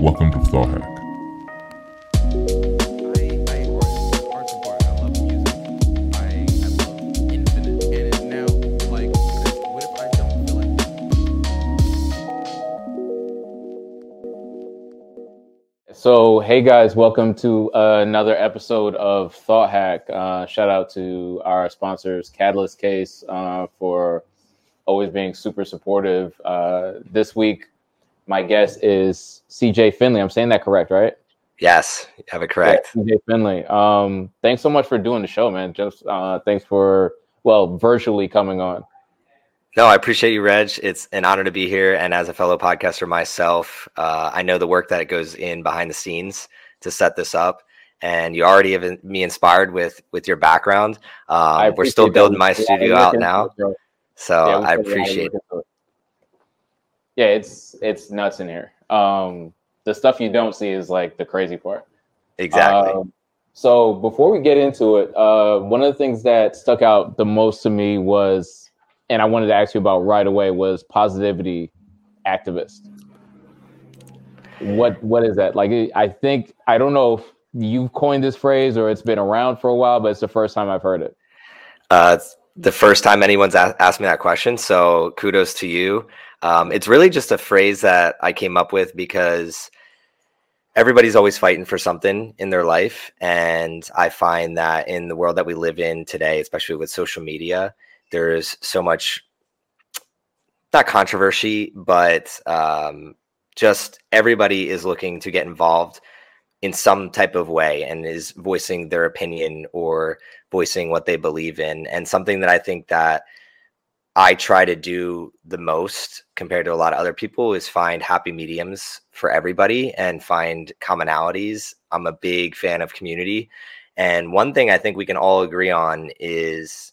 Welcome to Thought Hack. So, hey guys, welcome to another episode of Thought Hack. Uh, shout out to our sponsors, Catalyst Case, uh, for always being super supportive. Uh, this week, my guess is CJ Finley. I'm saying that correct, right? Yes, you have it correct. Yeah, CJ Finley. Um, thanks so much for doing the show, man. Just uh, thanks for well, virtually coming on. No, I appreciate you, Reg. It's an honor to be here. And as a fellow podcaster myself, uh, I know the work that goes in behind the scenes to set this up. And you already have me inspired with with your background. Um, we're still building my studio out now, so Yeah, I put a lot of appreciate. it. Yeah, it's it's nuts in here. Um, the stuff you don't see is like the crazy part. Exactly. Um, so before we get into it, uh, one of the things that stuck out the most to me was, and I wanted to ask you about right away, was positivity activist. What what is that? Like, I think I don't know if you've coined this phrase or it's been around for a while, but it's the first time I've heard it. Uh, it's the first time anyone's a- asked me that question. So kudos to you. Um, it's really just a phrase that I came up with because everybody's always fighting for something in their life. And I find that in the world that we live in today, especially with social media, there's so much, not controversy, but um, just everybody is looking to get involved in some type of way and is voicing their opinion or voicing what they believe in and something that i think that i try to do the most compared to a lot of other people is find happy mediums for everybody and find commonalities i'm a big fan of community and one thing i think we can all agree on is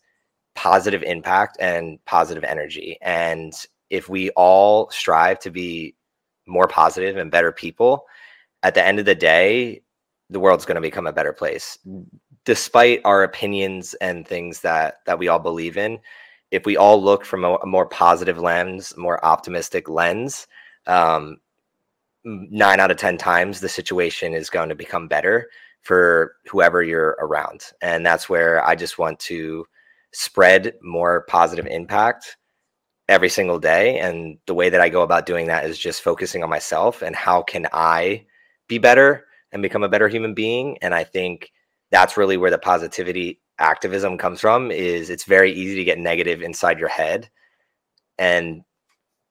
positive impact and positive energy and if we all strive to be more positive and better people at the end of the day, the world's going to become a better place. Despite our opinions and things that that we all believe in, if we all look from a, a more positive lens, more optimistic lens, um, nine out of ten times the situation is going to become better for whoever you're around, and that's where I just want to spread more positive impact every single day. And the way that I go about doing that is just focusing on myself and how can I be better and become a better human being and i think that's really where the positivity activism comes from is it's very easy to get negative inside your head. And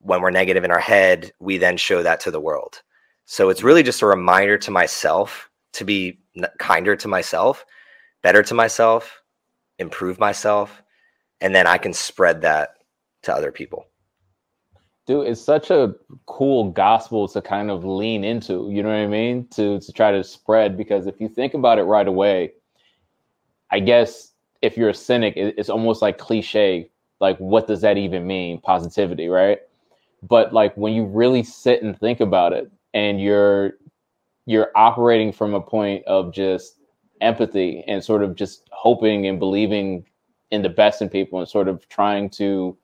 when we're negative in our head we then show that to the world. So it's really just a reminder to myself to be kinder to myself better to myself improve myself and then i can spread that to other people dude it's such a cool gospel to kind of lean into you know what i mean? To to try to spread because if you think about it right away i guess if you're a cynic it, it's almost like cliche like what does that even mean? Positivity right? But like when you really sit and think about it and you're you're operating from a point of just empathy and sort of just hoping and believing in the best in people and sort of trying to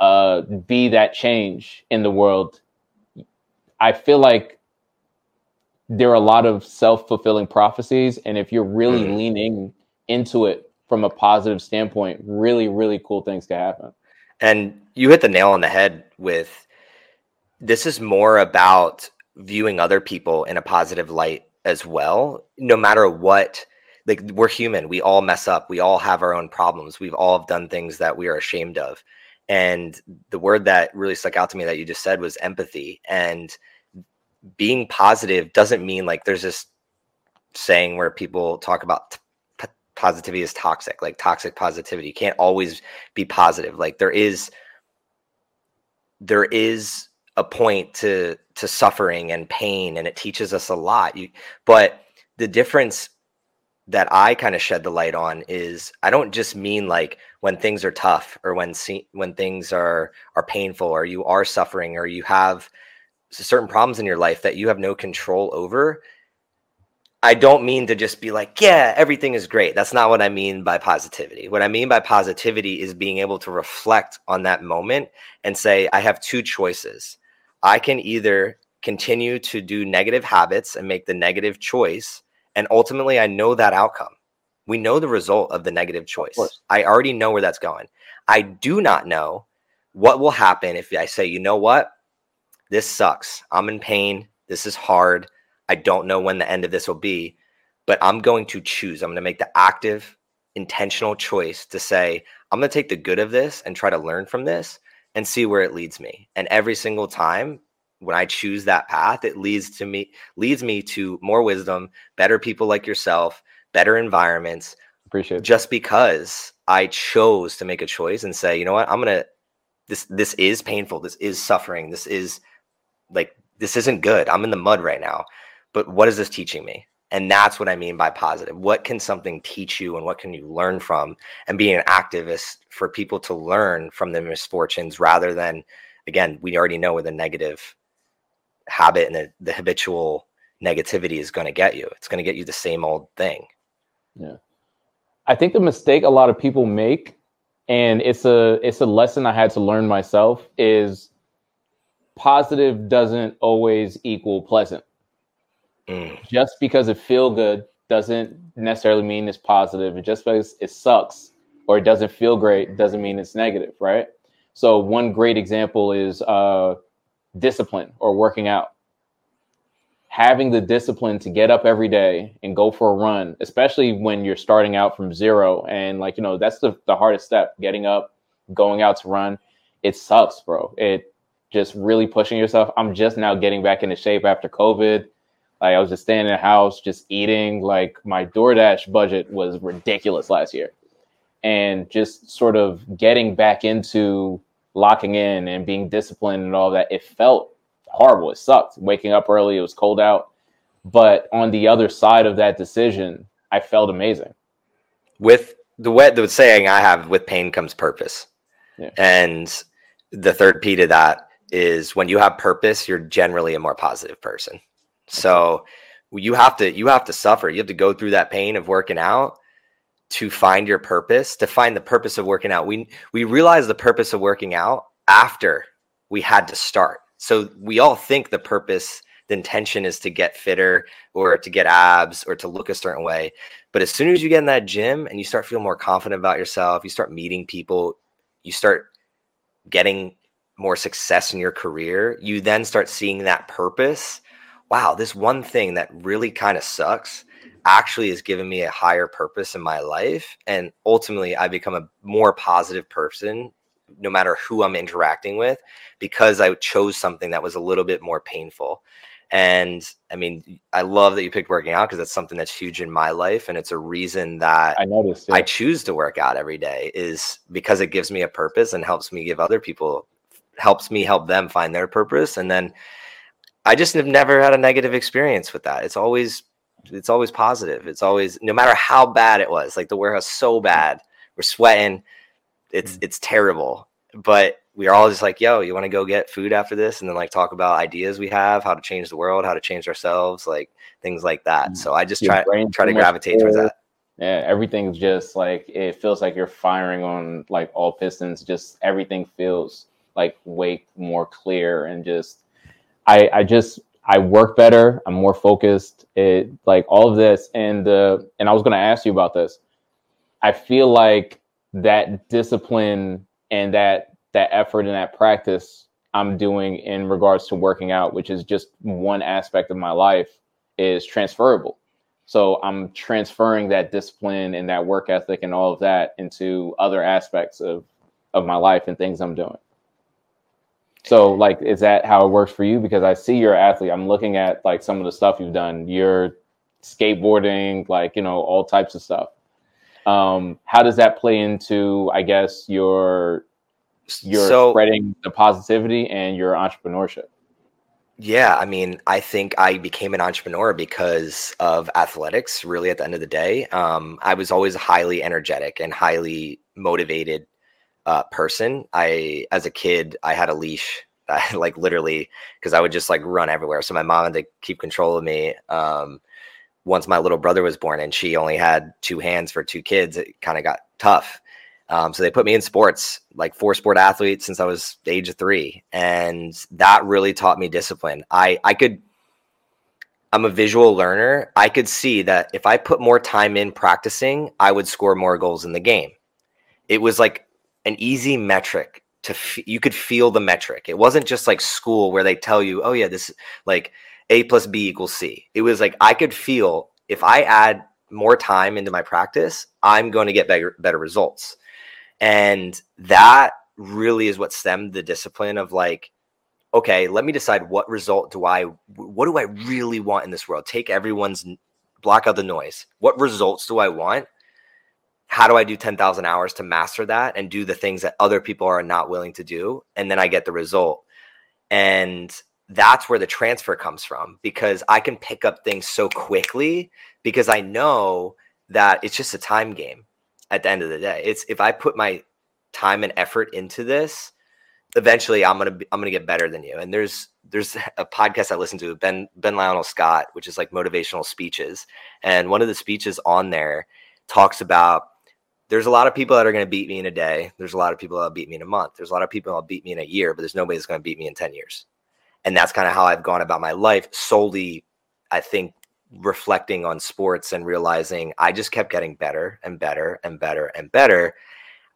uh, be that change in the world, I feel like there are a lot of self fulfilling prophecies. And if you're really Mhm. leaning into it from a positive standpoint, really, really cool things can happen. And you hit the nail on the head with this is more about viewing other people in a positive light as well, no matter what. Like we're human, we all mess up, we all have our own problems, we've all done things that we are ashamed of. And the word that really stuck out to me that you just said was empathy. And being positive doesn't mean like there's this saying where people talk about t- p- positivity is toxic, like toxic positivity. You can't always be positive. Like there is there is a point to to suffering and pain and it teaches us a lot. You but the difference that I kind of shed the light on is I don't just mean like when things are tough or when se- when things are are painful or you are suffering or you have certain problems in your life that you have no control over. I don't mean to just be like, yeah, everything is great. That's not what I mean by positivity. What I mean by positivity is being able to reflect on that moment and say, I have two choices. I can either continue to do negative habits and make the negative choice. And ultimately, I know that outcome. We know the result of the negative choice. I already know where that's going. I do not know what will happen if I say, you know what? This sucks. I'm in pain. This is hard. I don't know when the end of this will be, but I'm going to choose. I'm going to make the active, intentional choice to say, I'm going to take the good of this and try to learn from this and see where it leads me. And every single time when I choose that path, it leads to me leads me to more wisdom, better people like yourself, better environments, Appreciate it. just because I chose to make a choice and say, you know what, I'm gonna this this is painful, this is suffering, this is like this isn't good. I'm in the mud right now. But what is this teaching me? And that's what I mean by positive. What can something teach you and what can you learn from? And being an activist for people to learn from their misfortunes rather than again, we already know where the negative habit and the, the habitual negativity is going to get you. It's going to get you the same old thing. Yeah. I think the mistake a lot of people make, and it's a it's a lesson I had to learn myself, is positive doesn't always equal pleasant. Mm, Just because it feel good doesn't necessarily mean it's positive. And just because it sucks or it doesn't feel great doesn't mean it's negative, right? So one great example is uh, discipline or working out. Having the discipline to get up every day and go for a run, especially when you're starting out from zero, and like you know that's the, the hardest step. Getting up, going out to run, it sucks, bro. It just really pushing yourself. I'm just now getting back into shape after COVID. Like I was just staying in the house, just eating. Like my DoorDash budget was ridiculous last year, and just sort of getting back into locking in and being disciplined and all that. It felt horrible. It sucked. Waking up early, it was cold out. But on the other side of that decision, I felt amazing. with the way the saying I have with pain comes purpose. Yeah. And the third P to that is when you have purpose, you're generally a more positive person. So you have to you have to suffer. You have to go through that pain of working out to find your purpose, to find the purpose of working out. We we realize the purpose of working out after we had to start. So we all think the purpose, the intention is to get fitter or to get abs or to look a certain way. But as soon as you get in that gym and you start feeling more confident about yourself, you start meeting people, you start getting more success in your career, you then start seeing that purpose. Wow, this one thing that really kind of sucks actually has given me a higher purpose in my life. And ultimately, I become a more positive person no matter who I'm interacting with because I chose something that was a little bit more painful. And I mean, I love that you picked working out because that's something that's huge in my life. And it's a reason that I noticed. I choose to work out every day is because it gives me a purpose and helps me give other people helps me help them find their purpose and then I just have never had a negative experience with that. It's always it's always positive. It's always no matter how bad it was. Like the warehouse so bad. We're sweating. It's Mm. it's terrible. But we are all just like, yo, you want to go get food after this and then like talk about ideas we have, how to change the world, how to change ourselves, like things like that. Mm. So I just Your try try to gravitate towards that. Yeah, everything's just like it feels like you're firing on like all pistons. Just everything feels like way more clear and just I I just I work better. I'm more focused. It like all of this and the and I was gonna ask you about this. I feel like that discipline and that that effort and that practice I'm doing in regards to working out, which is just one aspect of my life, is transferable. So I'm transferring that discipline and that work ethic and all of that into other aspects of of my life and things I'm doing. So like is that how it works for you? Because I see you're an athlete. I'm looking at like some of the stuff you've done. You're skateboarding, like, you know, all types of stuff. Um, how does that play into, I guess, your your so spreading the positivity and your entrepreneurship? Yeah, I mean, I think I became an entrepreneur because of athletics, really, at the end of the day. Um, I was always highly energetic and highly motivated uh, person. I, as a kid, I had a leash, like literally, because I would just like run everywhere. So my mom had to keep control of me. Um, once my little brother was born and she only had two hands for two kids, it kind of got tough. Um, so they put me in sports, like four sport athlete since I was age of three, and that really taught me discipline. I I could. I'm a visual learner. I could see that if I put more time in practicing, I would score more goals in the game. It was like an easy metric to f- you could feel the metric. It wasn't just like school where they tell you, "Oh yeah, this like A plus B equals C." It was like I could feel if I add more time into my practice, I'm going to get better better results. And that really is what stemmed the discipline of like, okay, let me decide what result do I, what do I really want in this world? Take everyone's, block out the noise. What results do I want? How do I do 10,000 hours to master that and do the things that other people are not willing to do? And then I get the result. And that's where the transfer comes from because I can pick up things so quickly because I know that it's just a time game at the end of the day. It's if I put my time and effort into this, eventually I'm gonna I'm gonna get better than you. And there's there's a podcast I listen to Ben Ben Lionel Scott, which is like motivational speeches, and one of the speeches on there talks about there's a lot of people that are going to beat me in a day. There's a lot of people that'll beat me in a month. There's a lot of people that'll beat me in a year, but there's nobody that's going to beat me in 10 years. And that's kind of how I've gone about my life solely, I think, reflecting on sports and realizing I just kept getting better and better and better and better.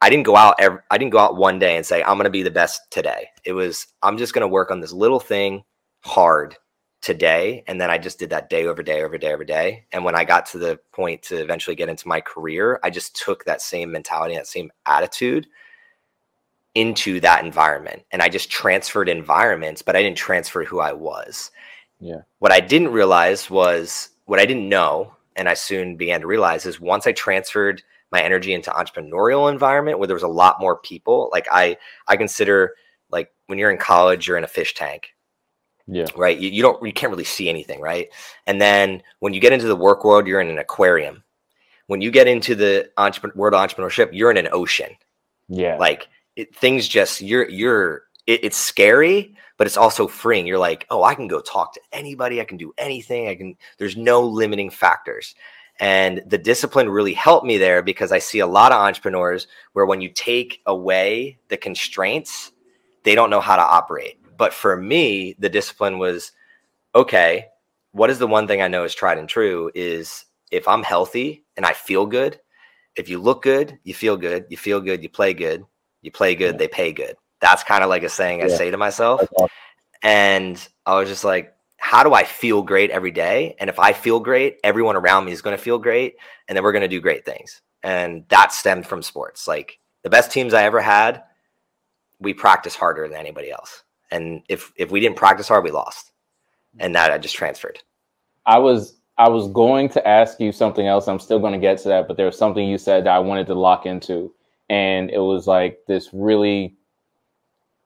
I didn't go out every, I didn't go out one day and say I'm going to be the best today. It was I'm just going to work on this little thing hard today and then I just did that day over day over day over day. And when I got to the point to eventually get into my career, I just took that same mentality, that same attitude into that environment and I just transferred environments, but I didn't transfer who I was. Yeah. What I didn't realize was what I didn't know, and I soon began to realize is once I transferred my energy into entrepreneurial environment where there was a lot more people, like I I consider like when you're in college, you're in a fish tank. Yeah. Right. You, you don't you can't really see anything, right? And then when you get into the work world, you're in an aquarium. When you get into the entrepreneur world entrepreneurship, you're in an ocean. Yeah. Like it, things just you're you're it, it's scary, but it's also freeing. You're like, oh, I can go talk to anybody. I can do anything. I can, there's no limiting factors. And the discipline really helped me there because I see a lot of entrepreneurs where when you take away the constraints, they don't know how to operate. But for me, the discipline was okay, what is the one thing I know is tried and true is if I'm healthy and I feel good, if you look good, you feel good, you feel good, you play good, you play good, Yeah. they pay good. That's kind of like a saying I say to myself. And I was just like, how do I feel great every day? And if I feel great, everyone around me is going to feel great. And then we're going to do great things. And that stemmed from sports. Like the best teams I ever had, we practice harder than anybody else. And if if we didn't practice hard, we lost. And that I just transferred. I was I was going to ask you something else. I'm still going to get to that, but there was something you said that I wanted to lock into, and it was like this really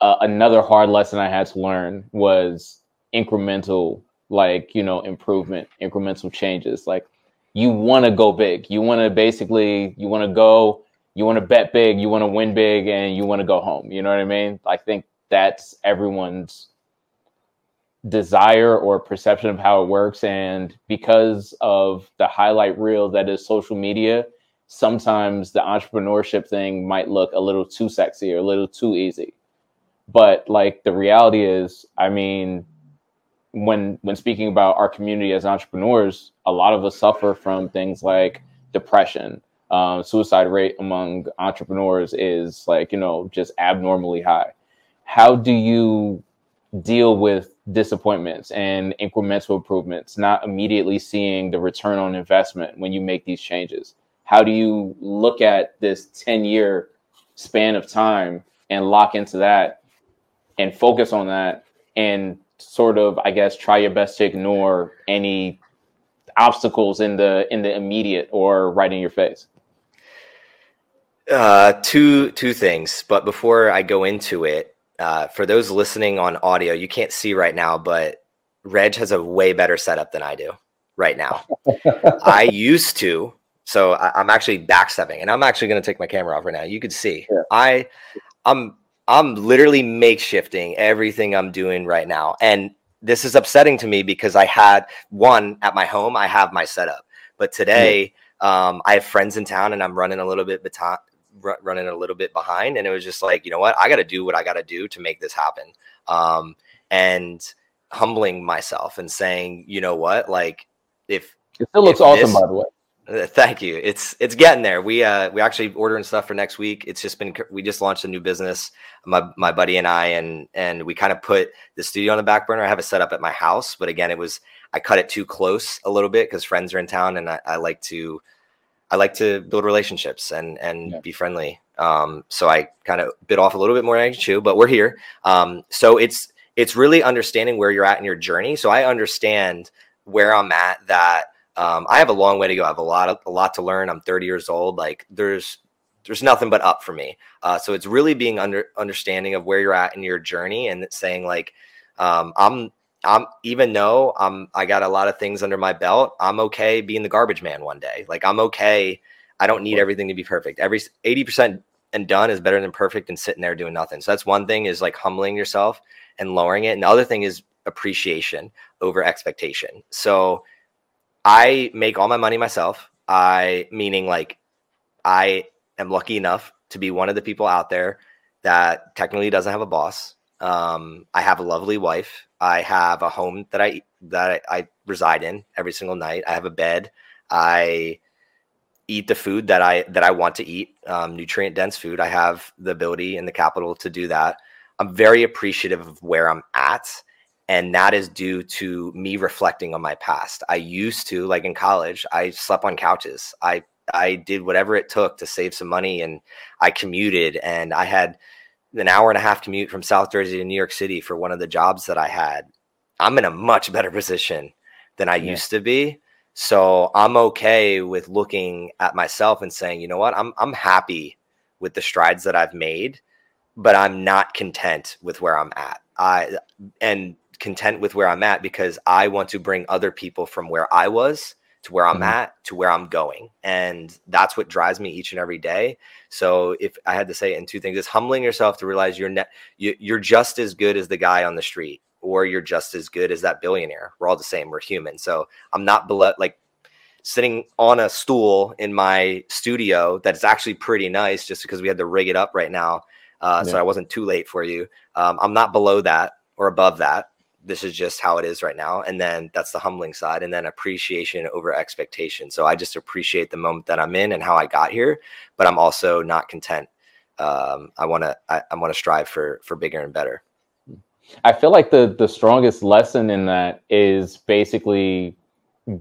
uh, another hard lesson I had to learn was incremental, like you know, improvement, incremental changes. Like you want to go big, you want to basically you want to go, you want to bet big, you want to win big, and you want to go home. You know what I mean? I think that's everyone's desire or perception of how it works. And because of the highlight reel that is social media sometimes the entrepreneurship thing might look a little too sexy or a little too easy. But like the reality is i mean when when speaking about our community as entrepreneurs a lot of us suffer from things like depression. Um, suicide rate among entrepreneurs is like you know just abnormally high how do you deal with disappointments and incremental improvements, not immediately seeing the return on investment when you make these changes? How do you look at this 10 year span of time and lock into that and focus on that and sort of, I guess, try your best to ignore any obstacles in the in the immediate or right in your face? Uh, two two things, but before I go into it, uh, for those listening on audio, you can't see right now, but Reg has a way better setup than I do right now. I used to, so I, I'm actually backstepping, and I'm actually going to take my camera off right now. You could see Yeah. I, I'm I'm literally makeshifting everything I'm doing right now, and this is upsetting to me because I had one at my home. I have my setup, but today um, I have friends in town, and I'm running a little bit beti- r- running a little bit behind, and it was just like, you know what, I got to do what I got to do to make this happen. Um, and humbling myself and saying, you know what, like if It still looks awesome, this- by the way. uh, Thank you. It's it's getting there. We uh we actually ordering stuff for next week. It's just been we just launched a new business. My my buddy and I and and we kind of put the studio on the back burner. I have it set up at my house, but again, it was I cut it too close a little bit because friends are in town, and I, I like to I like to build relationships and and Yeah. be friendly. Um, so I kind of bit off a little bit more than I can chew, but we're here. Um, so it's it's really understanding where you're at in your journey. So I understand where I'm at. That um, I have a long way to go. I have a lot of a lot to learn. I'm 30 years old. Like there's there's nothing but up for me. Uh, so it's really being under understanding of where you're at in your journey and saying like um, I'm I'm even though I'm I got a lot of things under my belt. I'm okay being the garbage man one day. Like I'm okay. I don't need everything to be perfect. Every 80% and done is better than perfect and sitting there doing nothing. So that's one thing is like humbling yourself and lowering it. And the other thing is appreciation over expectation. So I make all my money myself. I meaning like I am lucky enough to be one of the people out there that technically doesn't have a boss. Um, I have a lovely wife. I have a home that I that I, I reside in every single night. I have a bed. I eat the food that I that I want to eat, um, nutrient dense food. I have the ability and the capital to do that. I'm very appreciative of where I'm at, and that is due to me reflecting on my past. I used to, like in college, I slept on couches. I I did whatever it took to save some money, and I commuted, and I had an hour and a half commute from South Jersey to New York City for one of the jobs that I had. I'm in a much better position than I Yeah. used to be. So I'm okay with looking at myself and saying, you know what, I'm I'm happy with the strides that I've made, but I'm not content with where I'm at. I and content with where I'm at because I want to bring other people from where I was to where I'm Mhm. at to where I'm going. And that's what drives me each and every day. So if I had to say it in two things, it's humbling yourself to realize you're net you, you're just as good as the guy on the street, or you're just as good as that billionaire. We're all the same. We're human. So I'm not below like sitting on a stool in my studio that's actually pretty nice just because we had to rig it up right now. Uh, So I wasn't too late for you. Um, I'm not below that or above that. This is just how it is right now. And then that's the humbling side. And then appreciation over expectation. So I just appreciate the moment that I'm in and how I got here, but I'm also not content. Um, I want to, I, I want to strive for, for bigger and better. I feel like the the strongest lesson in that is basically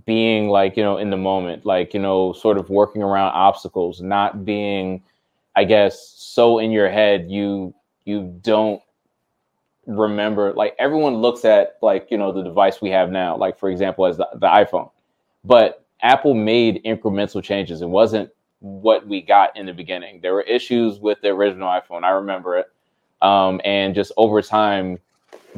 being like you know in the moment, like you know, sort of working around obstacles, not being, I guess, so in your head you you don't remember. Like everyone looks at like you know the device we have now, like for example as the, the iPhone, but Apple made incremental changes. It wasn't what we got in the beginning. There were issues with the original iPhone. I remember it. Um, and just over time,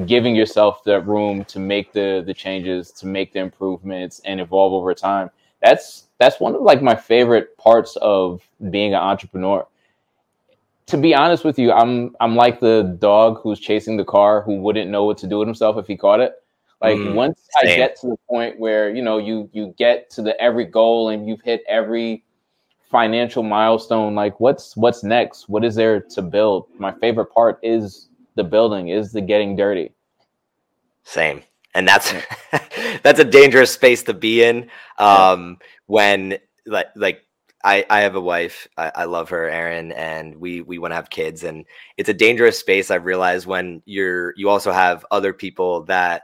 giving yourself the room to make the the changes, to make the improvements, and evolve over time. That's that's one of like my favorite parts of being an entrepreneur. To be honest with you, I'm I'm like the dog who's chasing the car who wouldn't know what to do with himself if he caught it. Like Mm, once I get to the point where you know you you get to the every goal and you've hit every financial milestone like what's what's next what is there to build my favorite part is the building is the getting dirty Same. And that's that's a dangerous space to be in. Um when like like I, I have a wife. I, I love her, Erin, and we we want to have kids. And it's a dangerous space. I've realized when you're you also have other people that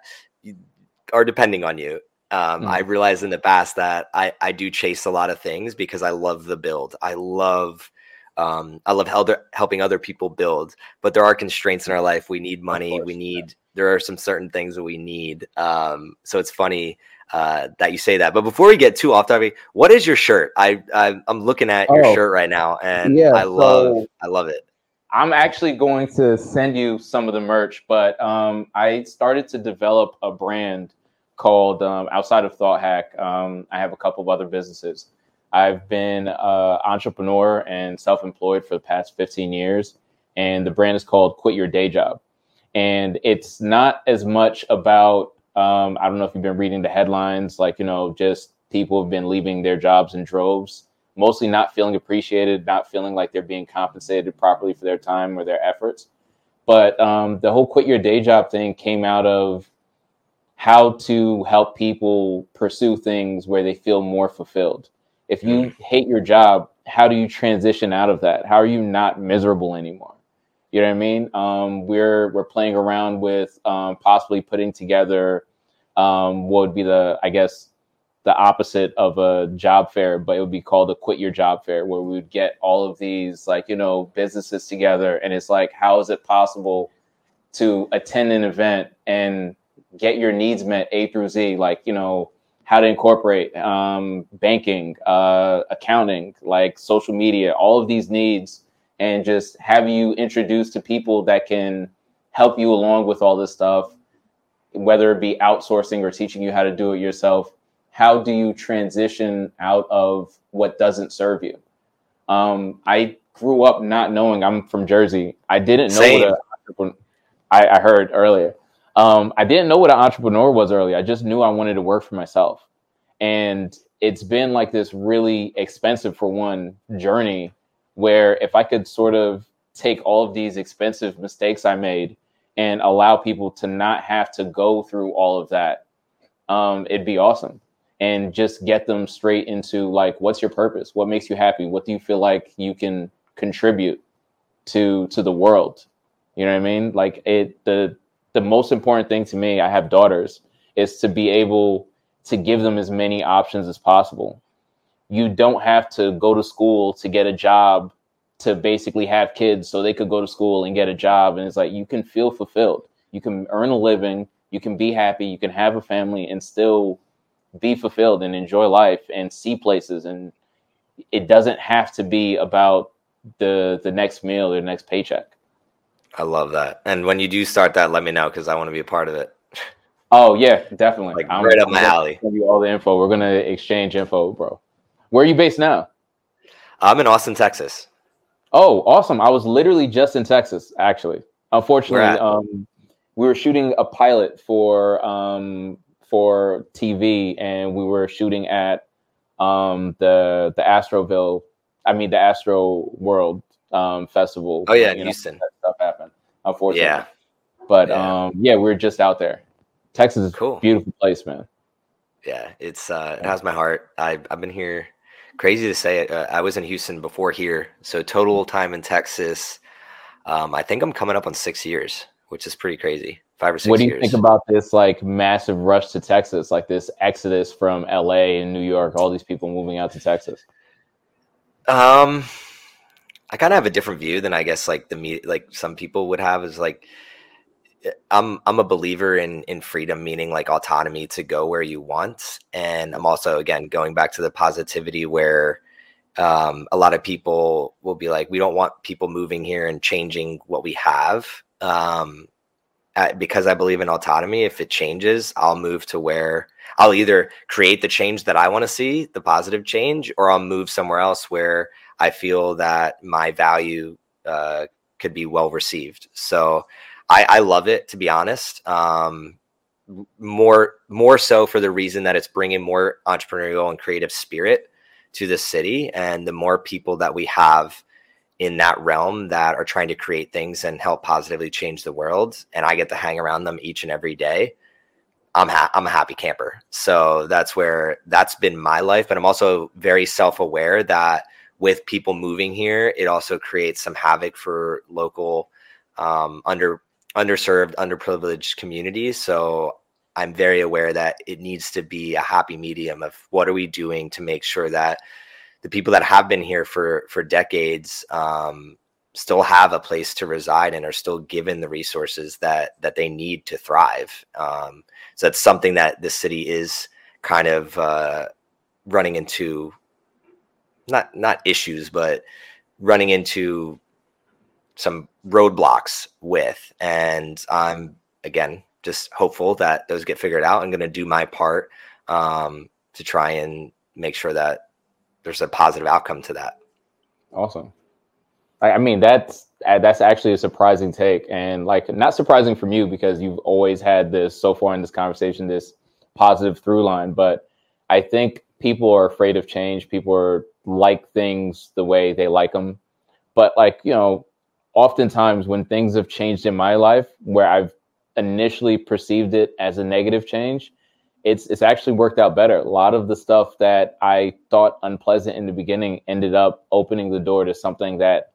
are depending on you. Um, Mhm. I realized in the past that I I do chase a lot of things because I love the build. I love um, I love help, helping other people build, but there are constraints in our life. We need money. We course, need there are some certain things that we need. Um, so it's funny uh, that you say that. But before we get too off topic, what is your shirt? I, I I'm looking at your Oh, shirt right now, and yeah, I love so- I love it. i'm actually going to send you some of the merch but um, i started to develop a brand called um, outside of thought hack um, i have a couple of other businesses i've been an entrepreneur and self-employed for the past 15 years and the brand is called quit your day job and it's not as much about um, i don't know if you've been reading the headlines like you know just people have been leaving their jobs in droves mostly not feeling appreciated, not feeling like they're being compensated properly for their time or their efforts. But um, the whole quit your day job thing came out of how to help people pursue things where they feel more fulfilled. If you hate your job, how do you transition out of that? How are you not miserable anymore? You know what I mean? Um, we're we're playing around with um, possibly putting together um, what would be the I guess the opposite of a job fair, but it would be called a quit your job fair, where we would get all of these like you know businesses together, and it's like how is it possible to attend an event and get your needs met A through Z, like you know how to incorporate um, banking, uh, accounting, like social media, all of these needs, and just have you introduced to people that can help you along with all this stuff, whether it be outsourcing or teaching you how to do it yourself. How do you transition out of what doesn't serve you? Um, I grew up not knowing I'm from Jersey. I didn't know Same. what a, I, I heard earlier. Um, I didn't know what an entrepreneur was early. I just knew I wanted to work for myself. And it's been like this really expensive for one journey where if I could sort of take all of these expensive mistakes I made and allow people to not have to go through all of that, um, it'd be awesome. And just get them straight into like, what's your purpose? What makes you happy? What do you feel like you can contribute to to the world? You know what I mean? Like it the the most important thing to me, I have daughters, is to be able to give them as many options as possible. You don't have to go to school to get a job to basically have kids so they could go to school and get a job. And it's like you can feel fulfilled. You can earn a living, you can be happy, you can have a family and still be fulfilled and enjoy life and see places. And it doesn't have to be about the the next meal or the next paycheck. I love that. And when you do start that, let me know because I want to be a part of it. Oh yeah, definitely. Like, I'm, right up my alley. give you all the info. We're gonna exchange info, bro. Where are you based now? I'm in Austin, Texas. Oh, awesome! I was literally just in Texas, actually. Unfortunately, at? um, we were shooting a pilot for um, for TV, and we were shooting at um, the the Astroville. I mean, the Astro World um, Festival. Oh yeah, You know, Houston. that stuff happened. Unfortunately, Yeah, But Yeah. um, yeah, we were just out there. Texas is Cool. a beautiful place, man. yeah. It's uh, it has my heart. I I've been here. Crazy to say it. Uh, I was in Houston before here, so total time in Texas. Um, I think I'm coming up on six years, which is pretty crazy. Five or six what do you years. think about this like massive rush to Texas, like this exodus from LA and New York, all these people moving out to Texas? Um, I kind of have a different view than I guess like the me like some people would have is like I'm I'm a believer in in freedom, meaning like autonomy to go where you want, and I'm also again going back to the positivity where um, a lot of people will be like, we don't want people moving here and changing what we have. Um, uh, because I believe in autonomy, if it changes, I'll move to where I'll either create the change that I want to see, the positive change, or I'll move somewhere else where I feel that my value uh, could be well received. So I, I love it, to be honest. Um, more more so for the reason that it's bringing more entrepreneurial and creative spirit to the city, and the more people that we have in that realm that are trying to create things and help positively change the world, and I get to hang around them each and every day. I'm ha- I'm a happy camper. So that's where that's been my life. But I'm also very self aware that with people moving here, it also creates some havoc for local um, under underserved, underprivileged communities. So I'm very aware that it needs to be a happy medium of what are we doing to make sure that the people that have been here for for decades um, still have a place to reside and are still given the resources that that they need to thrive. Um, so that's something that the city is kind of uh, running into not not issues, but running into some roadblocks with. And I'm again just hopeful that those get figured out. I'm going to do my part um, to try and make sure that there's a positive outcome to that. Awesome. I, mean, that's uh, that's actually a surprising take, and like not surprising from you because you've always had this so far in this conversation, this positive through line. But I think people are afraid of change. People are like things the way they like them. But like, you know, oftentimes when things have changed in my life where I've initially perceived it as a negative change, it's it's actually worked out better. A lot of the stuff that I thought unpleasant in the beginning ended up opening the door to something that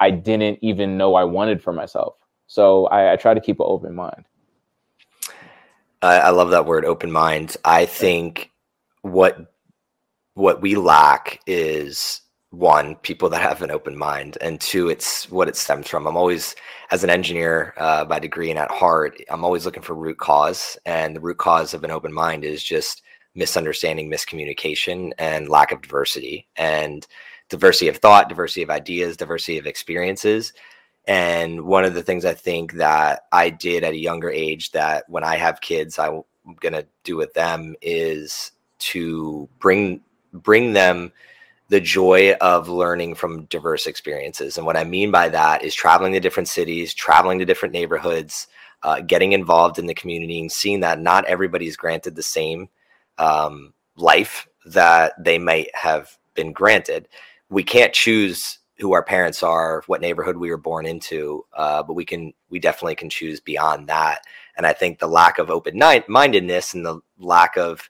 I didn't even know I wanted for myself. So I, I try to keep an open mind. I, I love that word, open mind. I think what what we lack is one people that have an open mind and two it's what it stems from. I'm always as an engineer uh, by degree and at heart i'm always looking for root cause and the root cause of an open mind is just misunderstanding miscommunication and lack of diversity and diversity of thought diversity of ideas diversity of experiences and one of the things i think that i did at a younger age that when i have kids i'm going to do with them is to bring bring them the joy of learning from diverse experiences. And what I mean by that is traveling to different cities, traveling to different neighborhoods, uh, getting involved in the community, and seeing that not everybody is granted the same um, life that they might have been granted. We can't choose who our parents are, what neighborhood we were born into, uh, but we can, we definitely can choose beyond that. And I think the lack of open mindedness and the lack of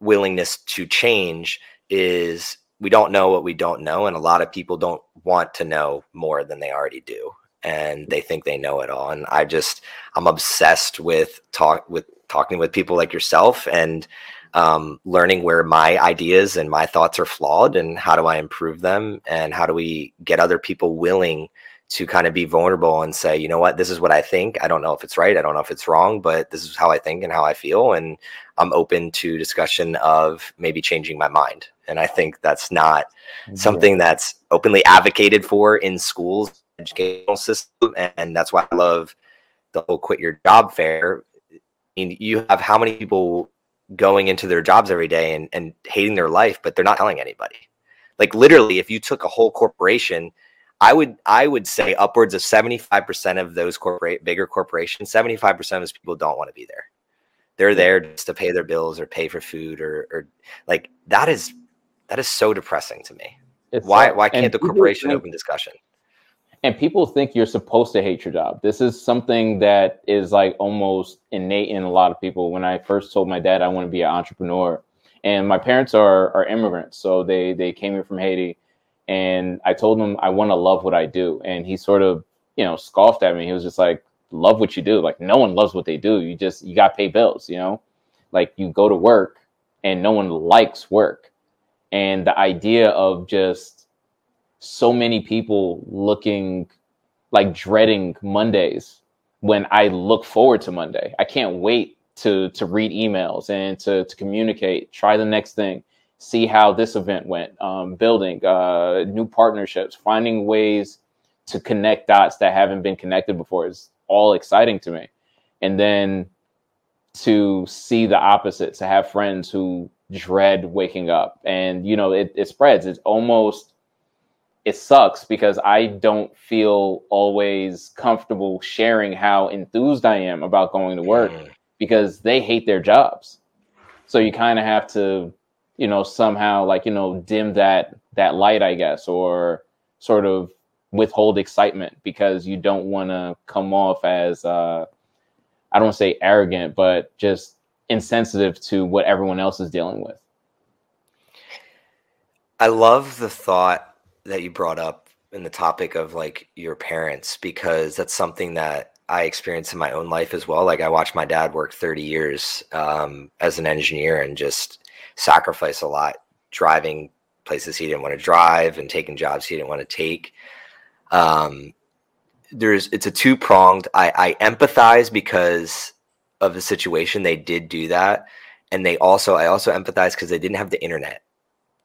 willingness to change is we don't know what we don't know and a lot of people don't want to know more than they already do and they think they know it all and i just i'm obsessed with talk with talking with people like yourself and um, learning where my ideas and my thoughts are flawed and how do i improve them and how do we get other people willing to kind of be vulnerable and say you know what? This is what i think. I don't know if it's right. I don't know if it's wrong but this is how i think and how i feel and i'm open to discussion of maybe changing my mind and I think that's not something that's openly advocated for in schools, educational system. And that's why I love the whole quit your job fair. I mean, you have how many people going into their jobs every day and, and hating their life, but they're not telling anybody. Like literally, if you took a whole corporation, I would I would say upwards of 75% of those corporate bigger corporations, 75% of those people don't want to be there. They're there just to pay their bills or pay for food or or like that is that is so depressing to me. It's why why can't the corporation think, open discussion? And people think you're supposed to hate your job. This is something that is like almost innate in a lot of people. When I first told my dad I want to be an entrepreneur, and my parents are are immigrants, so they they came here from Haiti, and I told him I want to love what I do, and he sort of you know scoffed at me. He was just like, "Love what you do." Like no one loves what they do. You just you got to pay bills, you know. Like you go to work, and no one likes work and the idea of just so many people looking like dreading Mondays when I look forward to Monday. I can't wait to to read emails and to to communicate, try the next thing, see how this event went, um, building uh, new partnerships, finding ways to connect dots that haven't been connected before is all exciting to me. And then to see the opposite, to have friends who dread waking up. And you know it, it spreads. It's almost it sucks because i don't feel always comfortable sharing how enthused i am about going to work mm. because they hate their jobs. So you kind of have to you know somehow like you know dim that that light i guess or sort of withhold excitement because you don't want to come off as uh i don't say arrogant but just insensitive to what everyone else is dealing with. I love the thought that you brought up in the topic of like your parents because that's something that I experienced in my own life as well. Like I watched my dad work 30 years um, as an engineer and just sacrifice a lot, driving places he didn't want to drive and taking jobs he didn't want to take. Um, there's it's a two pronged. I, I empathize because of the situation, they did do that. And they also, I also empathize because they didn't have the internet.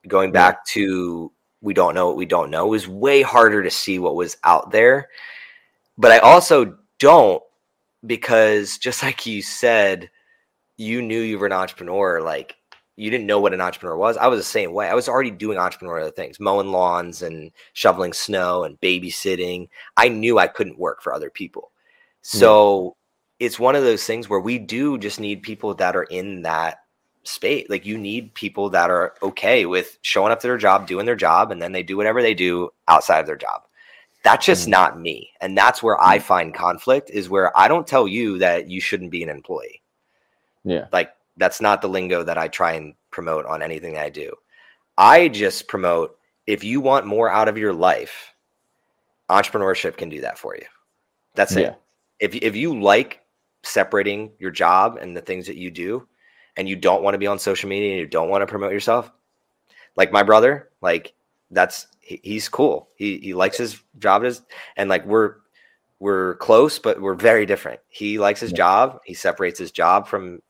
Going back to we don't know what we don't know, it was way harder to see what was out there. But I also don't because just like you said, you knew you were an entrepreneur. Like you didn't know what an entrepreneur was. I was the same way. I was already doing entrepreneurial things, mowing lawns and shoveling snow and babysitting. I knew I couldn't work for other people. Hmm. So it's one of those things where we do just need people that are in that space. Like you need people that are okay with showing up to their job, doing their job, and then they do whatever they do outside of their job. That's just Mhm. not me. And that's where I find conflict is where I don't tell you that you shouldn't be an employee. Yeah. Like that's not the lingo that I try and promote on anything that I do. I just promote if you want more out of your life, entrepreneurship can do that for you. That's Yeah. it. If if you like separating your job and the things that you do and you don't want to be on social media and you don't want to promote yourself, like my brother, like that's he, he's cool. He he likes his job as and like we're we're close, but we're very different. He likes his job. He separates his job from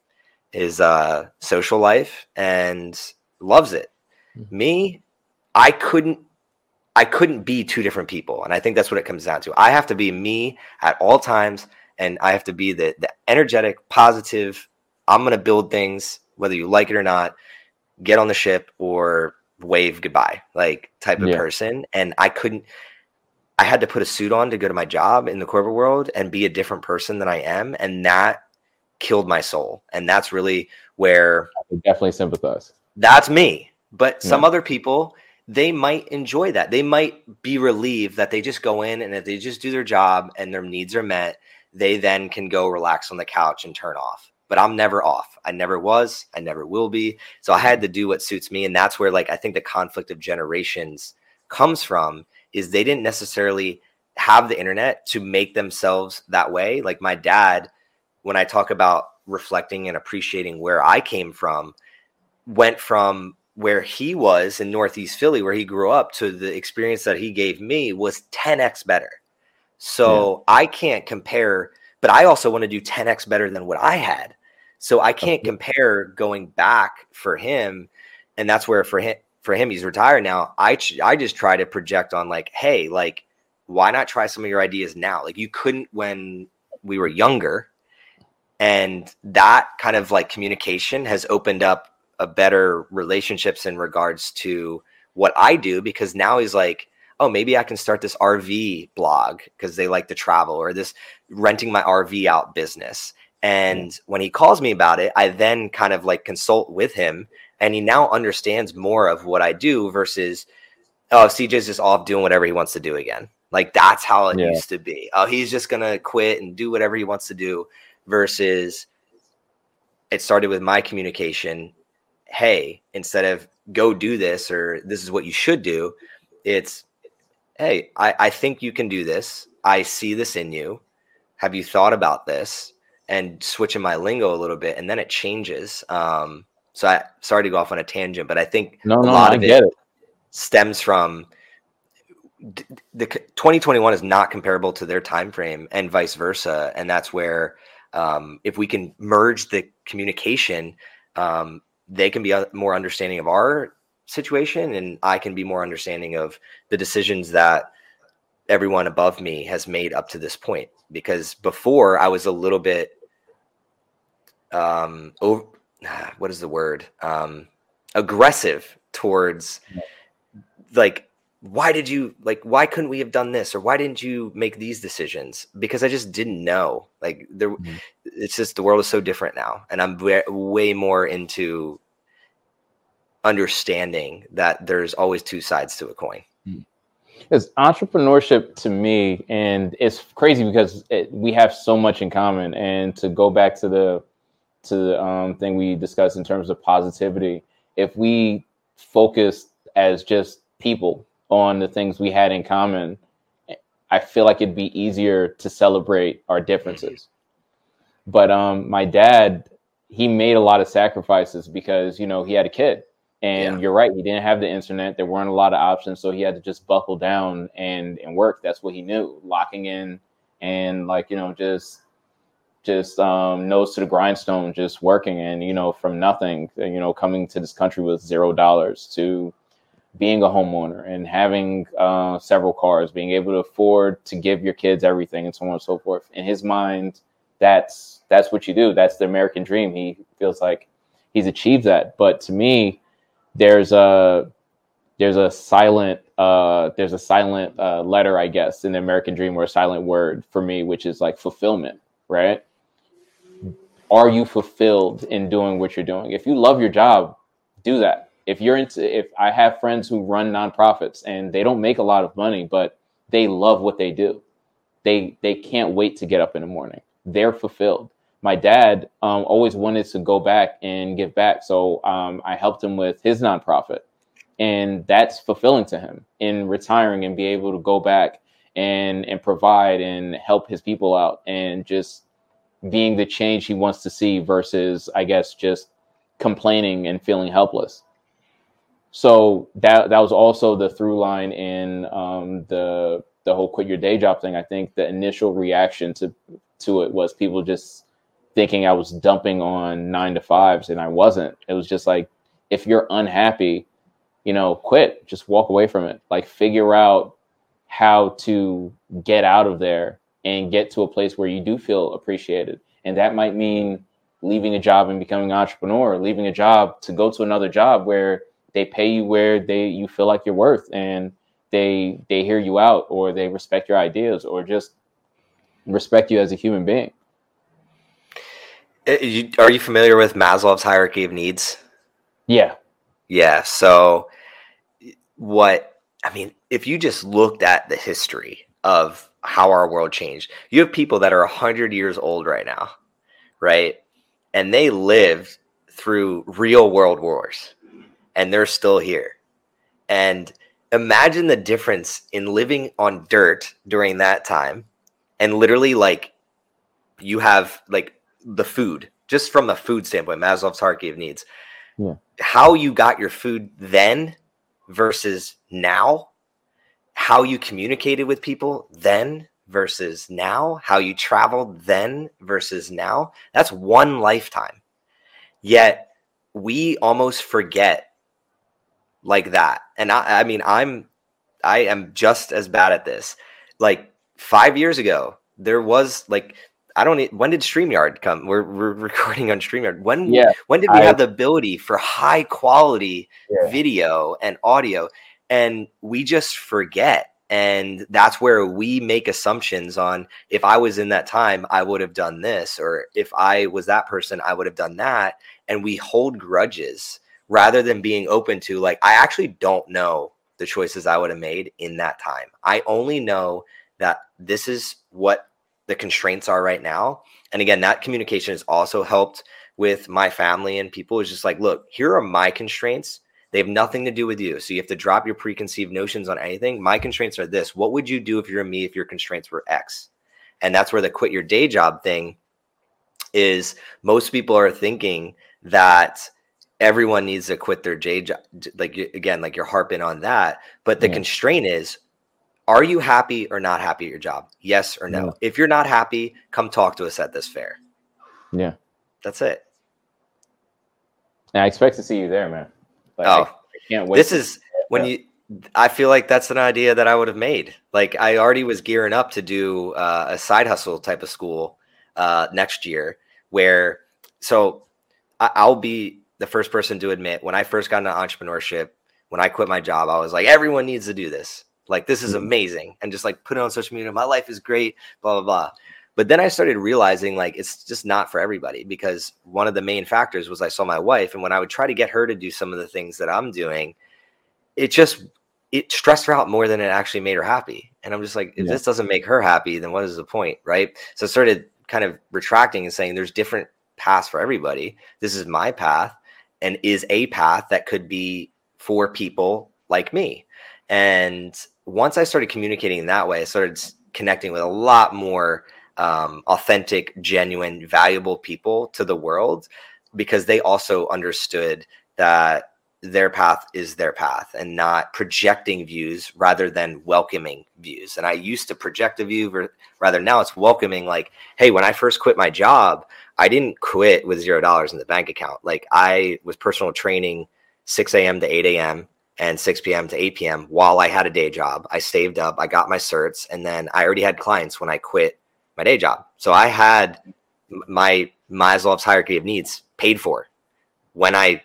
his uh, social life and loves it. Mhm. Me, I couldn't. I couldn't be two different people, and I think that's what it comes down to. I have to be me at all times, and I have to be the the energetic, positive. I'm gonna build things, whether you like it or not. Get on the ship or wave goodbye, like type of Yeah. person. And I couldn't. I had to put a suit on to go to my job in the corporate world and be a different person than I am, and that killed my soul. And that's really where I definitely sympathize. that's me. But some Yeah. other people, they might enjoy that. They might be relieved that they just go in and if they just do their job and their needs are met, they then can go relax on the couch and turn off. But I'm never off. I never was. I never will be. So I had to do what suits me. And that's where, like, I think the conflict of generations comes from is they didn't necessarily have the internet to make themselves that way. Like my dad, when I talk about reflecting and appreciating where I came from, went from where he was in Northeast Philly, where he grew up, to the experience that he gave me was 10x better. So I can't compare, but I also want to do 10x better than what I had. So I can't compare going back for him. And that's where for him, for him, he's retired now. I ch- I just try to project on like, hey, like, why not try some of your ideas now? Like you couldn't when we were younger, and that kind of like communication has opened up a better relationships in regards to what I do because now he's like, oh, maybe I can start this RV blog because they like to travel or this renting my RV out business. And when he calls me about it, I then kind of like consult with him and he now understands more of what I do versus, oh, CJ's just off doing whatever he wants to do again. Like that's how it Yeah. used to be. Oh, he's just going to quit and do whatever he wants to do versus it started with my communication. Hey, instead of go do this or this is what you should do, it's hey, I, I think you can do this. I see this in you. Have you thought about this? And switching my lingo a little bit, and then it changes. Um, so I sorry to go off on a tangent, but I think No, a lot I of get it. stems from d- the 2021 is not comparable to their time frame and vice versa and that's where um, if we can merge the communication um, they can be uh, more understanding of our situation and i can be more understanding of the decisions that everyone above me has made up to this point. Because before i was a little bit um over, what is the word? Um aggressive towards like why did you like why couldn't we have done this? Or why didn't you make these decisions? Because i just didn't know. Like there Mhm. it's just the world is so different now and i'm way, way more into understanding that there's always two sides to a coin Because entrepreneurship to me, and it's crazy because it, we have so much in common. And to go back to the to the um, thing we discussed in terms of positivity, if we focus as just people on the things we had in common, I feel like it'd be easier to celebrate our differences. But um, my dad, he made a lot of sacrifices because you know he had a kid, and Yeah. you're right, he didn't have the internet. There weren't a lot of options, so he had to just buckle down and and work. That's what he knew, locking in and like you know just just um, nose to the grindstone, just working and you know from nothing, you know coming to this country with zero dollars to being a homeowner and having uh, several cars, being able to afford to give your kids everything and so on and so forth. In his mind, that's that's what you do. That's the American dream. He feels like he's achieved that. But to me, there's a there's a silent uh, there's a silent uh, letter, I guess, in the American dream or a silent word for me, which is like fulfillment, right? are you fulfilled in doing what you're doing? If you love your job, do that. If you're into, if I have friends who run nonprofits and they don't make a lot of money, but they love what they do, they they can't wait to get up in the morning. They're fulfilled. My dad um, always wanted to go back and give back, so um, I helped him with his nonprofit, and that's fulfilling to him in retiring and be able to go back and and provide and help his people out and just being the change he wants to see versus I guess just complaining and feeling helpless. So that that was also the through line in um, the the whole quit your day job thing. I think the initial reaction to to it was people just thinking I was dumping on nine to fives, and I wasn't. It was just like if you're unhappy, you know, quit. Just walk away from it. Like figure out how to get out of there and get to a place where you do feel appreciated. And that might mean leaving a job and becoming an entrepreneur, leaving a job to go to another job where they pay you where they you feel like you're worth and they they hear you out or they respect your ideas or just respect you as a human being. Eh, you- Are you familiar with Maslow's hierarchy of needs? Yeah. Yeah. So, what I mean, if you just looked at the history of how our world changed, you have people that are 100 years old right now, right? And they lived through real world wars and they're still here. And imagine the difference in living on dirt during that time and literally like you have like the food just from the food standpoint maslow's hierarchy of needs. Yeah. how you got your food then versus now how you communicated with people then versus now how you traveled then versus now that's one lifetime. Yet we almost forget like that. And i i mean i'm i am just as bad at this. Like five years ago there was like i don't e- when did streamyard come? We're, we're recording on streamyard. When Yeah. when did we I- have the ability for high quality Yeah. video and audio? And we just forget. And that's where we make assumptions on if i was in that time i would have done this or if i was that person i would have done that. And we hold grudges rather than being open to like i actually don't know the choices i would have made in that time. I only know that this is what the constraints are right now. And again that communication has also helped with my family and people. Is just like look here are my constraints. They have nothing to do with you. So you have to drop your preconceived notions on anything. My constraints are this. What would you do if you're me if your constraints were x? And that's where the quit your day job thing is. Most people are thinking that everyone needs to quit their day job like again like you're harping on that. But the Yeah. constraint is are you happy or not happy at your job yes or no Yeah. if you're not happy come talk to us at this fair Yeah. that's it And I expect to see you there, man. Like, Oh. I, I can't wait. this is when you i feel like that's an idea that i would have made like i already was gearing up to do uh, a side hustle type of school uh, next year where so I, i'll be the first person to admit when i first got into entrepreneurship when i quit my job i was like everyone needs to do this like this is Mhm. amazing and just like put it on social media my life is great blah blah blah but then i started realizing like it's just not for everybody because one of the main factors was i saw my wife and when i would try to get her to do some of the things that i'm doing it just it stressed her out more than it actually made her happy. And I'm just like, if Yeah. this doesn't make her happy, then what is the point, right? So I started kind of retracting and saying there's different paths for everybody. This is my path and is a path that could be for people like me. And once I started communicating that way, I started connecting with a lot more um, authentic, genuine, valuable people to the world because they also understood that their path is their path and not projecting views rather than welcoming views. And I used to project a view, rather now it's welcoming. Like, hey, when I first quit my job, I didn't quit with zero dollars in the bank account. Like, I was personal training 6 a.m. to 8 a.m. and 6 p.m. to 8 p.m. while I had a day job. I saved up, I got my certs, and then I already had clients when I quit my day job. So I had my Maslow's hierarchy of needs paid for when I